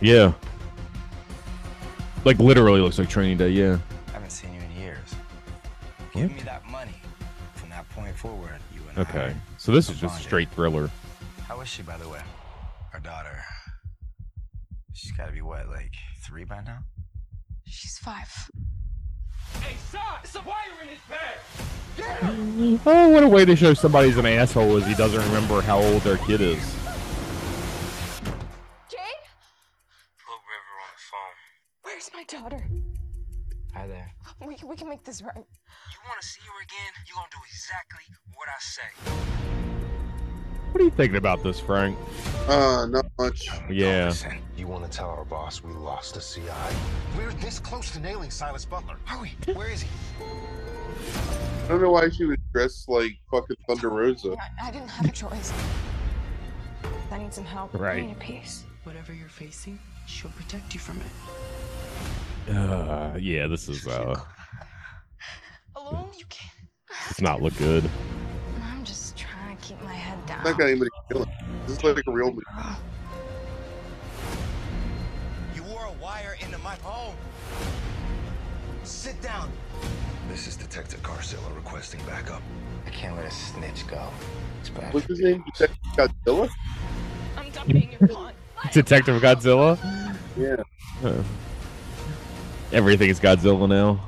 Speaker 1: Yeah. Like literally looks like Training Day. Yeah.
Speaker 8: I haven't seen you in years.
Speaker 1: What?
Speaker 8: Give me that money. From that point forward, you and I.
Speaker 1: Okay. So this is just
Speaker 8: Bonded.
Speaker 1: straight thriller.
Speaker 8: How is she, by the way? Our daughter. She's got to be what, like three by now?
Speaker 9: She's five.
Speaker 10: Hey, son, it's a wire in his bag.
Speaker 1: Oh, what a way to show somebody's an asshole is he doesn't remember how old their kid is.
Speaker 9: Jane?
Speaker 8: Put River on the phone.
Speaker 9: Where's my daughter?
Speaker 8: Hi there.
Speaker 9: We, we can make this right.
Speaker 8: You want to see her again? You gonna do exactly what I say.
Speaker 1: What are you thinking about this, Frank?
Speaker 2: Uh, not much.
Speaker 1: Yeah.
Speaker 5: Listen, you want to tell our boss we lost a CI? We're this close to nailing Silas Butler. Are we? Where is he?
Speaker 2: I don't know why she was dressed like fucking Thunder Rosa.
Speaker 9: I, I didn't have a choice. I need some help.
Speaker 1: Right.
Speaker 9: I need a peace.
Speaker 12: Whatever you're facing, she'll protect you from it.
Speaker 1: Uh, yeah, this is uh,
Speaker 9: Alone, you can't.
Speaker 1: it's not look good.
Speaker 2: It's not got anybody killing. This is like a real movie.
Speaker 5: You wore a wire into my home. Sit down. This is Detective Carcillo requesting backup. I can't let a snitch go. It's bad.
Speaker 2: What's his name? Detective Godzilla?
Speaker 9: I'm done being your pawn. [laughs]
Speaker 1: Detective Godzilla.
Speaker 2: Yeah.
Speaker 1: Uh, everything is Godzilla now.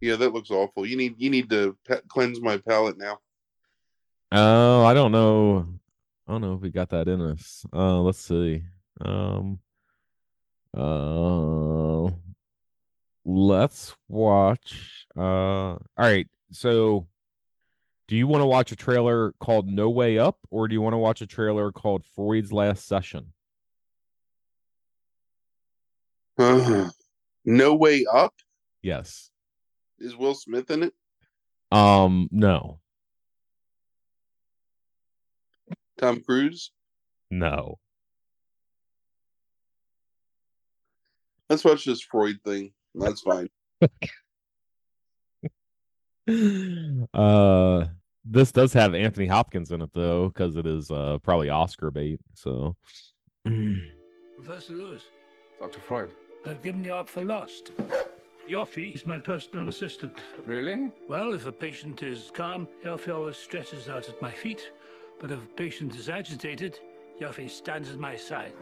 Speaker 2: Yeah, that looks awful. You need you need to pe- cleanse my palate now.
Speaker 1: Oh, I don't know. I don't know if we got that in us. Uh, let's see. Um, uh, let's watch. Uh, all right. So, do you want to watch a trailer called No Way Up, or do you want to watch a trailer called Freud's Last Session?
Speaker 2: Uh, no way up.
Speaker 1: Yes.
Speaker 2: Is Will Smith in it?
Speaker 1: Um, no,
Speaker 2: Tom Cruise?
Speaker 1: no.
Speaker 2: Let's watch this Freud thing. That's fine. [laughs]
Speaker 1: uh, this does have Anthony Hopkins in it though, because it is uh probably Oscar bait. So,
Speaker 13: Professor Lewis,
Speaker 14: Dr. Freud.
Speaker 13: I've given you up for lost. Yoffie is my personal assistant.
Speaker 14: Really?
Speaker 13: Well, if a patient is calm, Yoffie always stretches out at my feet. But if a patient is agitated, Yoffie stands at my side.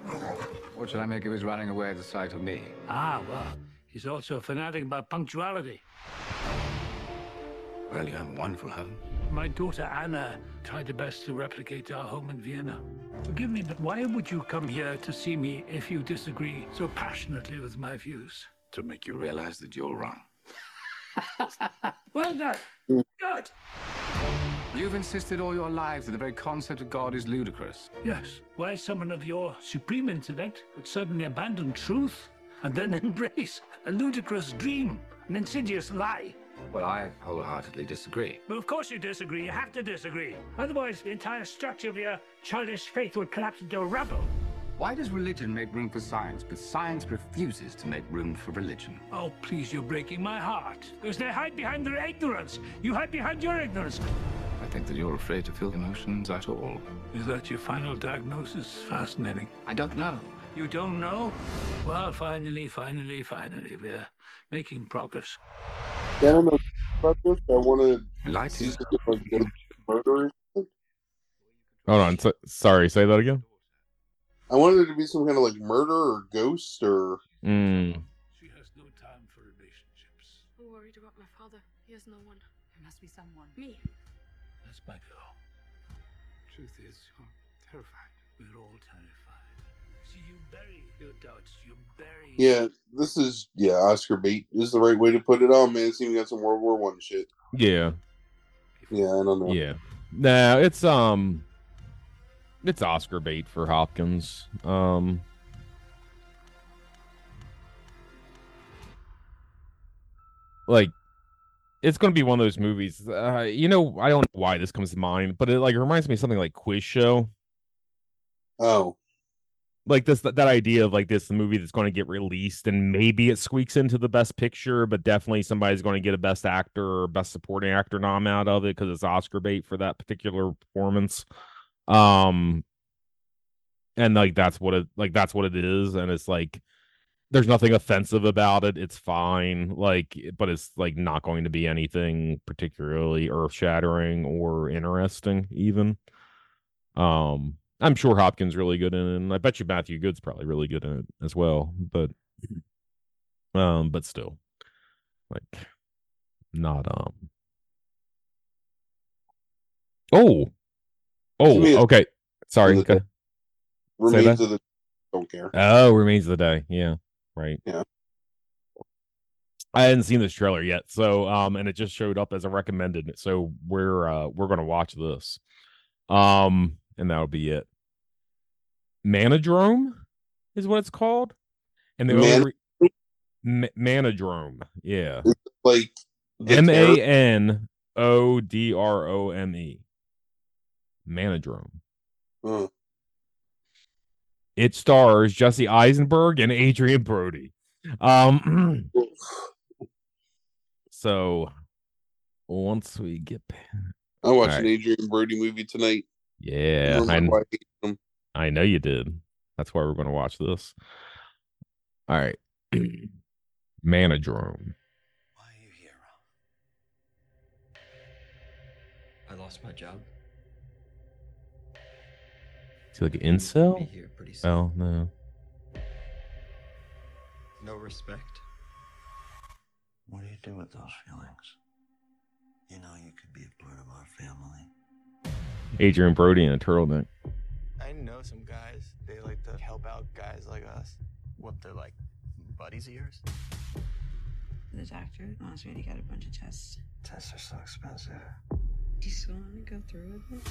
Speaker 14: What should I make of his running away at the sight of me?
Speaker 13: Ah, well, he's also a fanatic about punctuality.
Speaker 14: Well, you have a wonderful home.
Speaker 13: My daughter Anna tried her best to replicate our home in Vienna. Forgive me, but why would you come here to see me if you disagree so passionately with my views?
Speaker 14: To make you realize that you're wrong. [laughs]
Speaker 13: Well done. Good.
Speaker 14: You've insisted all your lives that the very concept of God is ludicrous.
Speaker 13: Yes. Why someone of your supreme intellect would suddenly abandon truth and then [laughs] embrace a ludicrous dream, an insidious lie?
Speaker 14: Well, I wholeheartedly disagree.
Speaker 13: Well, of course you disagree. You have to disagree. Otherwise, the entire structure of your childish faith would collapse into rubble.
Speaker 14: Why does religion make room for science, but science refuses to make room for religion?
Speaker 13: Oh, please, you're breaking my heart. Because they hide behind their ignorance. You hide behind your ignorance.
Speaker 14: I think that you're afraid to feel emotions at all.
Speaker 13: Is that your final diagnosis? Fascinating.
Speaker 14: I don't know.
Speaker 13: You don't know? Well, finally, finally, finally, we're making progress.
Speaker 2: I don't know about this. I want to
Speaker 14: Light
Speaker 2: see
Speaker 14: is
Speaker 2: some like murder.
Speaker 1: hold on. So, sorry, say that again.
Speaker 2: I wanted it to be some kind of like murder or ghost or
Speaker 1: Mm.
Speaker 13: She has no time for relationships.
Speaker 3: I'm worried about my father. He has no one. There must be someone. Me.
Speaker 13: That's my girl.
Speaker 14: Truth is, you're terrified.
Speaker 13: We're all terrified. See, you bury your doubts. You bury.
Speaker 2: yeah. This is yeah Oscar bait. Is the right way to put it on, man. It's even got some World War One shit.
Speaker 1: Yeah.
Speaker 2: Yeah, I don't know.
Speaker 1: Yeah. Nah, it's um it's Oscar bait for Hopkins. Um like it's going to be one of those movies. Uh, you know, I don't know why this comes to mind, but it like reminds me of something like Quiz Show.
Speaker 2: Oh,
Speaker 1: Like this that, that idea of like this movie that's going to get released and maybe it squeaks into the best picture, but definitely somebody's going to get a best actor or best supporting actor nom out of it because it's Oscar bait for that particular performance. Um and like that's what it like that's what it is and it's like there's nothing offensive about it. It's fine like but it's like not going to be anything particularly earth-shattering or interesting even. Um i'm sure hopkins really good in it and i bet you matthew goode's probably really good in it as well but um but still like not um oh oh okay sorry
Speaker 2: the- remains of the don't care.
Speaker 1: Oh, remains of the day. Yeah. Right.
Speaker 2: Yeah.
Speaker 1: I hadn't seen this trailer yet, so um, and it just showed up as a recommended. So we're uh we're gonna watch this, um, and that'll be it. Manodrome is what it's called, and the
Speaker 2: Man-
Speaker 1: re- Ma- Manodrome, yeah,
Speaker 2: Like
Speaker 1: M A N O D R O M E, Manodrome.
Speaker 2: Uh,
Speaker 1: It stars Jesse Eisenberg and Adrien Brody. Um, [clears throat] so once we get,
Speaker 2: I watched
Speaker 1: All
Speaker 2: an. Adrien Brody movie tonight.
Speaker 1: yeah, I,
Speaker 2: I hate.
Speaker 1: I know you did. That's why we're going to watch this. All right, [clears throat] Manodrome. Why are you here? Rob?
Speaker 15: I lost my job.
Speaker 1: Is he like an incel?
Speaker 15: Be here pretty soon.
Speaker 1: Oh no.
Speaker 15: No respect.
Speaker 16: What do you do with those feelings? You know you could be a part of our family.
Speaker 1: Adrien Brody in a turtleneck.
Speaker 17: I know some guys. They like to help out guys like us. What they're like, buddies of yours?
Speaker 12: The doctor wants me to get a bunch of tests.
Speaker 16: Tests are so expensive.
Speaker 12: Do you still want to go through with it?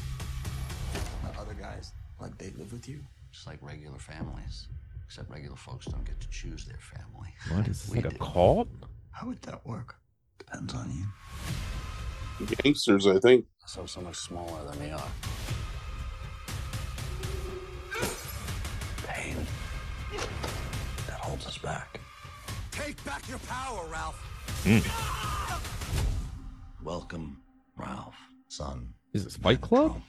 Speaker 17: The other guys, like they live with you.
Speaker 6: Just like regular families. Except regular folks don't get to choose their family.
Speaker 1: What is this, [laughs]
Speaker 6: We
Speaker 1: like a
Speaker 6: do.
Speaker 1: cult?
Speaker 17: How would that work?
Speaker 16: Depends on you.
Speaker 2: Gangsters, I think.
Speaker 16: So so much smaller than we are. Pain that holds us back.
Speaker 5: Take back your power, Ralph. Hmm.
Speaker 16: Welcome, Ralph, son.
Speaker 1: Is this Fight Club?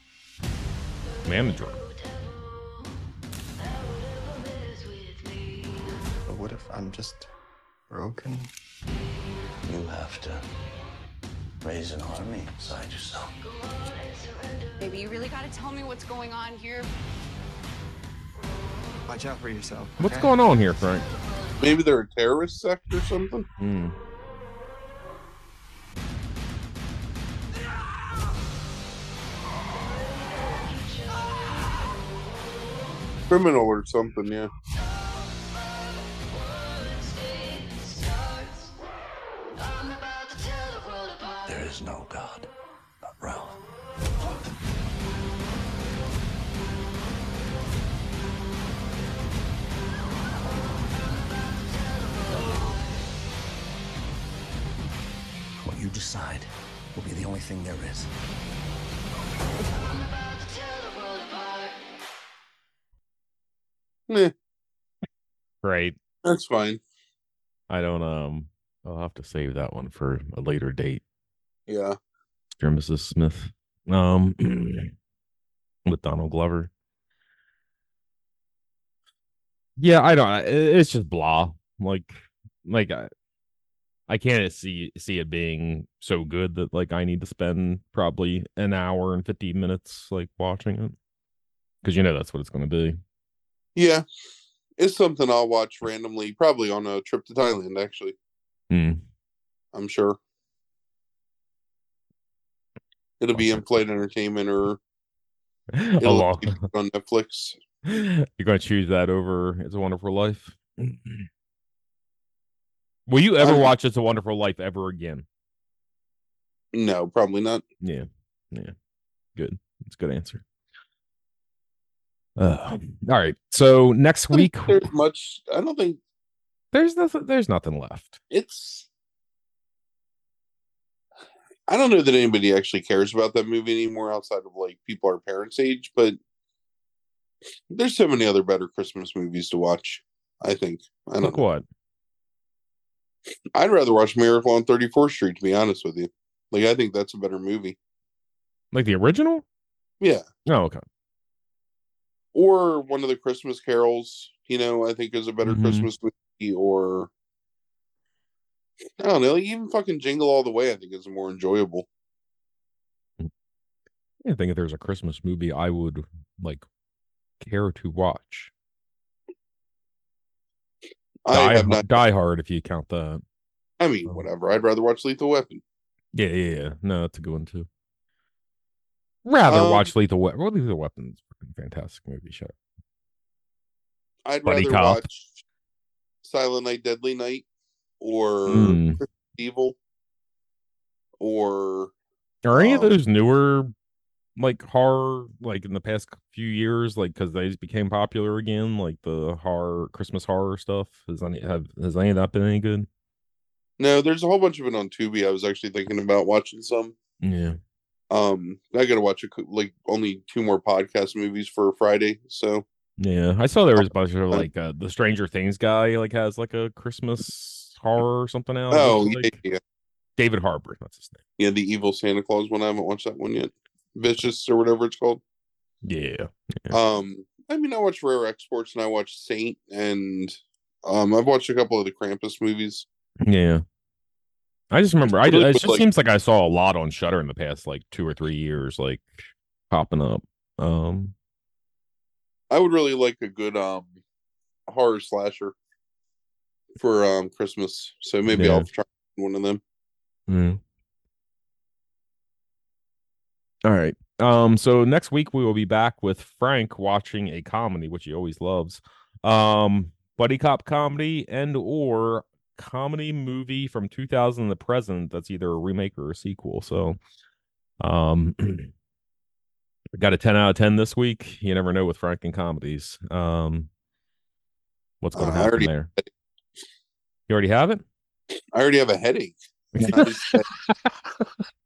Speaker 1: Manodrome.
Speaker 17: But what if I'm just broken?
Speaker 16: You have to raise an army inside yourself.
Speaker 9: Maybe you really gotta tell me what's going on here.
Speaker 17: Watch out for yourself.
Speaker 1: What's going on here, Frank?
Speaker 2: Maybe they're a terrorist sect or something.
Speaker 1: Hmm.
Speaker 2: Criminal or something, yeah.
Speaker 16: There is.
Speaker 2: Meh,
Speaker 1: Great.
Speaker 2: that's fine.
Speaker 1: I don't um I'll have to save that one for a later date.
Speaker 2: Yeah.
Speaker 1: Dear Mrs. Smith. Um [clears throat] with Donald Glover. Yeah, I don't it's just blah. Like like I I can't see see it being so good that like I need to spend probably an hour and 50 minutes like watching it. Cuz you know that's what it's going to be.
Speaker 2: Yeah. It's something I'll watch randomly, probably on a trip to Thailand, actually.
Speaker 1: Hmm.
Speaker 2: I'm sure. It'll be in flight entertainment or [laughs]
Speaker 1: Along.
Speaker 2: be on Netflix. [laughs]
Speaker 1: You're going to choose that over It's a Wonderful Life? [clears throat] Will you ever
Speaker 2: Um,
Speaker 1: watch It's a Wonderful Life ever again?
Speaker 2: No, probably not.
Speaker 1: Yeah. Yeah. Good. That's a good answer. Uh, all right. So next week
Speaker 2: There's much. I don't think
Speaker 1: there's nothing there's nothing left.
Speaker 2: it's. I don't know that anybody actually cares about that movie anymore outside of like people our parents' age, but there's so many other better Christmas movies to watch. I think. I don't
Speaker 1: Like
Speaker 2: know.
Speaker 1: what?
Speaker 2: I'd rather watch Miracle on 34th Street, to be honest with you. Like, I think that's a better movie.
Speaker 1: Like the original?
Speaker 2: Yeah.
Speaker 1: Oh, okay.
Speaker 2: Or one of the Christmas carols, you know, I think is a better
Speaker 1: Mhm.
Speaker 2: Christmas movie. Or, I don't know, like even fucking Jingle All the Way, I think is more enjoyable.
Speaker 1: I think if there's a Christmas movie I would like care to watch.
Speaker 2: I have not,
Speaker 1: Die Hard if you count that.
Speaker 2: I mean, whatever. I'd rather watch Lethal Weapon.
Speaker 1: Yeah, yeah, yeah. No, that's a good one too. Rather
Speaker 2: Um,
Speaker 1: watch Lethal Weapon. Well, Lethal Weapon's a fantastic movie. Shut up.
Speaker 2: I'd
Speaker 1: Buddy
Speaker 2: rather
Speaker 1: cop.
Speaker 2: watch Silent Night, Deadly Night or
Speaker 1: Hmm.
Speaker 2: Evil or
Speaker 1: Are any of
Speaker 2: Um,
Speaker 1: those newer, like horror, like in the past few years, like because they just became popular again, like the horror Christmas horror stuff? Has any have has any of that been any good?
Speaker 2: no, there's a whole bunch of it on Tubi. I was actually thinking about watching some.
Speaker 1: Yeah.
Speaker 2: Um, I got to watch a, like only two more podcast movies for Friday. So
Speaker 1: Yeah, I saw there was a bunch of like uh, the Stranger Things guy like has like a Christmas horror or something else
Speaker 2: oh
Speaker 1: It's
Speaker 2: yeah, yeah,
Speaker 1: David Harbour, that's his name.
Speaker 2: yeah, the evil Santa Claus one. I haven't watched that one yet. Vicious or whatever it's called.
Speaker 1: name. Yeah,
Speaker 2: Um, I mean, I watch Rare Exports and I watch Saint, and um, I've watched a couple of the Krampus movies.
Speaker 1: yeah. I just remember. I it just
Speaker 2: like-
Speaker 1: seems like I saw a lot on Shudder in the past like two or three years, like popping up. Um,
Speaker 2: I would really like a good um horror slasher for um Christmas. So maybe
Speaker 1: Yeah.
Speaker 2: I'll try one of them.
Speaker 1: Mm. All right. Um, so next week we will be back with Frank watching a comedy, which he always loves. Um, buddy cop comedy and or comedy movie from 2000 to the present that's either a remake or a sequel. So um we [clears throat] got a 10 out of 10 this week. You never know with Frank and comedies. Um what's gonna
Speaker 2: Uh,
Speaker 1: happen
Speaker 2: already-
Speaker 1: there? You already have it?
Speaker 2: I already have a headache. [laughs]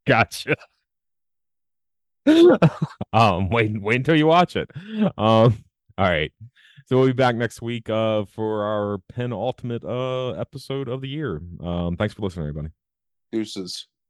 Speaker 1: gotcha. [laughs] um, wait, wait until you watch it. Um, all right. So we'll be back next week uh for our penultimate uh episode of the year. Um, thanks for listening, everybody.
Speaker 2: Deuces.